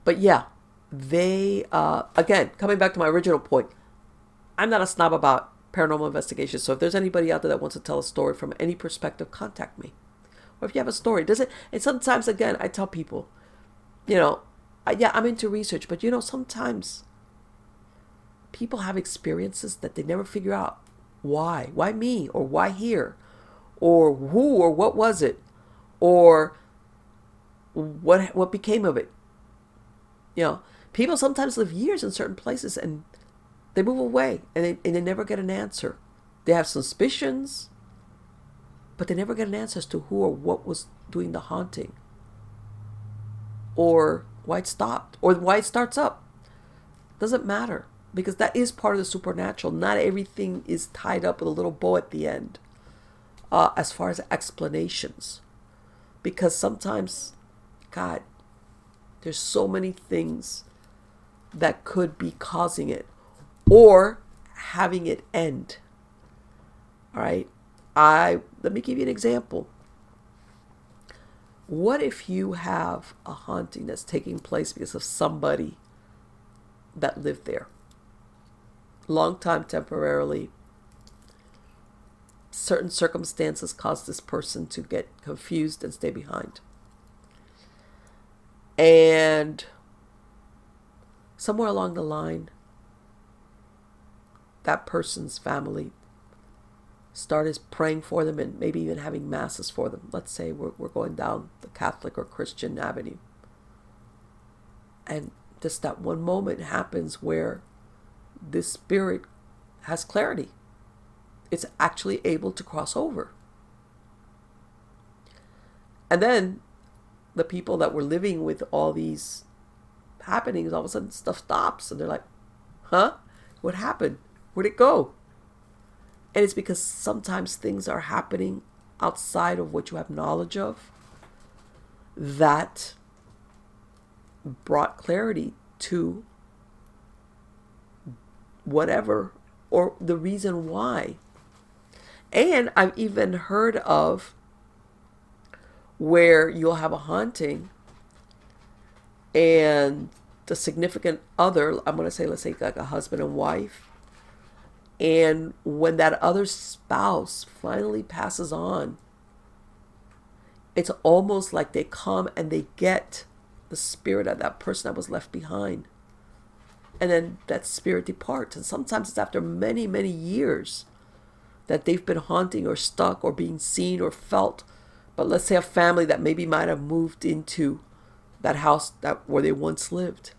but yeah, they uh, again coming back to my original point. I'm not a snob about paranormal investigations. So if there's anybody out there that wants to tell a story from any perspective, contact me. Or if you have a story, does it? And sometimes again, I tell people, you know, yeah, I'm into research, but you know, sometimes people have experiences that they never figure out why? Why me? Or why here? Or who or what was it? Or what what became of it? You know, people sometimes live years in certain places and they move away and they, and they never get an answer. They have suspicions, but they never get an answer as to who or what was doing the haunting. Or why it stopped. Or why it starts up. Doesn't matter because that is part of the supernatural. Not everything is tied up with a little bow at the end uh, as far as explanations. Because sometimes, God, there's so many things that could be causing it or having it end. All right. I let me give you an example. What if you have a haunting that's taking place because of somebody that lived there? Long time temporarily. Certain circumstances cause this person to get confused and stay behind. And somewhere along the line, that person's family started praying for them and maybe even having masses for them. Let's say we're, we're going down the Catholic or Christian avenue. And just that one moment happens where this spirit has clarity. It's actually able to cross over. And then the people that were living with all these happenings, all of a sudden stuff stops and they're like, huh? What happened? Where'd it go? And it's because sometimes things are happening outside of what you have knowledge of that brought clarity to whatever or the reason why. And I've even heard of where you'll have a haunting and the significant other, I'm going to say, let's say like a husband and wife, and when that other spouse finally passes on, it's almost like they come and they get the spirit of that person that was left behind and then that spirit departs. And sometimes it's after many, many years that they've been haunting or stuck or being seen or felt. But let's say a family that maybe might have moved into that house that where they once lived.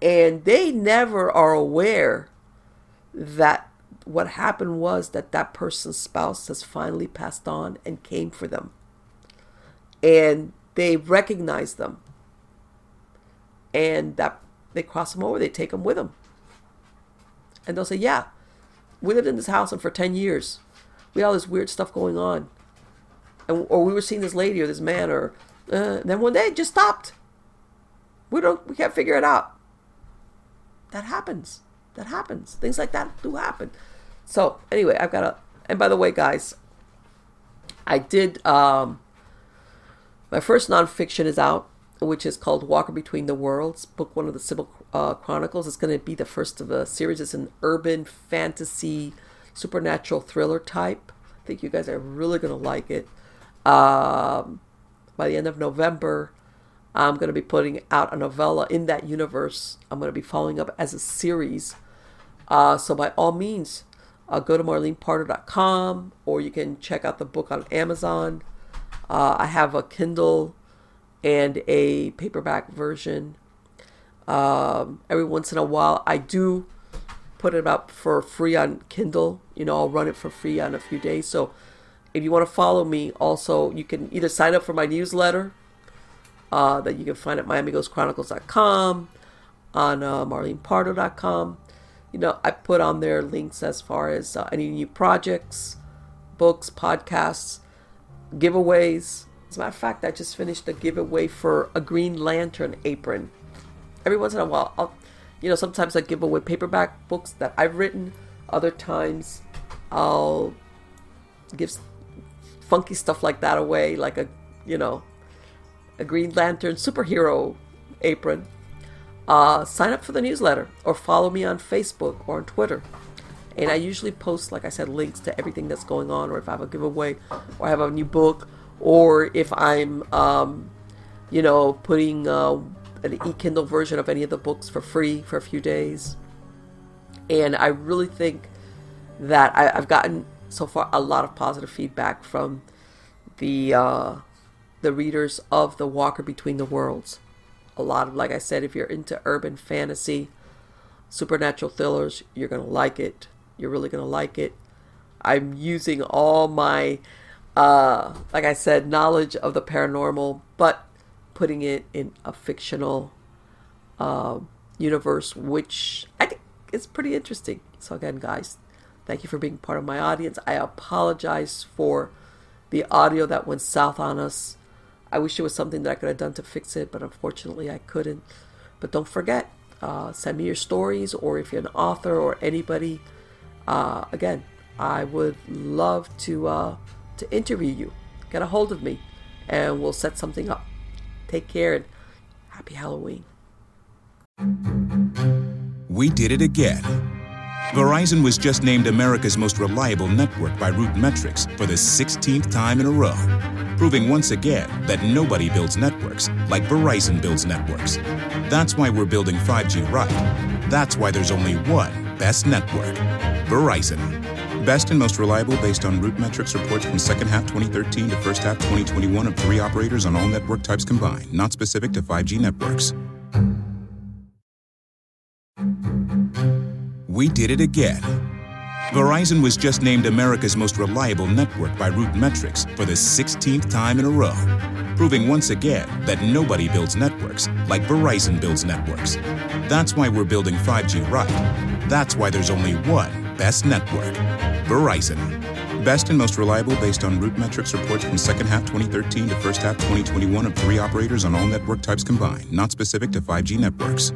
And they never are aware that what happened was that that person's spouse has finally passed on and came for them. And they recognize them. And that they cross them over, they take them with them. And they'll say, Yeah, we lived in this house and for 10 years. We had all this weird stuff going on. And, or we were seeing this lady or this man, or uh, then one day it just stopped. We don't, we can't figure it out. That happens. That happens. Things like that do happen. So anyway, I've got a. And by the way, guys, I did. Um, my first nonfiction is out, which is called Walker Between the Worlds, book one of the Sybil uh, Chronicles. It's going to be the first of a series. It's an urban fantasy, supernatural thriller type. I think you guys are really going to like it. Um, by the end of November, I'm going to be putting out a novella in that universe. I'm going to be following up as a series. Uh, so by all means, uh, go to marlenepardo.com or you can check out the book on Amazon. Uh, I have a Kindle and a paperback version. Um, every once in a while, I do put it up for free on Kindle. You know, I'll run it for free on a few days. So if you want to follow me, also, you can either sign up for my newsletter uh, that you can find at MiamiGhostChronicles.com, on uh, MarlenePardo.com. You know, I put on there links as far as uh, any new projects, books, podcasts, giveaways. As a matter of fact, I just finished a giveaway for a Green Lantern apron. Every once in a while, I'll, you know, sometimes I give away paperback books that I've written. Other times, I'll give funky stuff like that away, like a, you know, a Green Lantern superhero apron. Uh, sign up for the newsletter or follow me on Facebook or on Twitter. And I usually post, like I said, links to everything that's going on, or if I have a giveaway, or I have a new book, or if I'm, um, you know, putting uh, an e-Kindle version of any of the books for free for a few days. And I really think that I, have gotten so far a lot of positive feedback from the uh, the readers of the Walker Between the Worlds. A lot of, like I said, if you're into urban fantasy, supernatural thrillers, you're gonna like it. You're really gonna like it. I'm using all my, uh, like I said, knowledge of the paranormal, but putting it in a fictional uh, universe, which I think is pretty interesting. So again, guys, thank you for being part of my audience. I apologize for the audio that went south on us. I wish it was something that I could have done to fix it, but unfortunately I couldn't. But don't forget, uh, send me your stories, or if you're an author or anybody, uh, again, I would love to uh, to interview you. Get a hold of me, and we'll set something up. Take care and happy Halloween. We did it again. Verizon was just named America's most reliable network by Root Metrics for the 16th time in a row, proving once again that nobody builds networks like Verizon builds networks. That's why we're building 5G right. That's why there's only one best network Verizon. Best and most reliable based on Root Metrics reports from second half 2013 to first half 2021 of three operators on all network types combined, not specific to 5G networks. We did it again. Verizon was just named America's most reliable network by Root Metrics for the 16th time in a row, proving once again that nobody builds networks like Verizon builds networks. That's why we're building 5G right. That's why there's only one best network Verizon. Best and most reliable based on Root Metrics reports from second half 2013 to first half 2021 of three operators on all network types combined, not specific to 5G networks.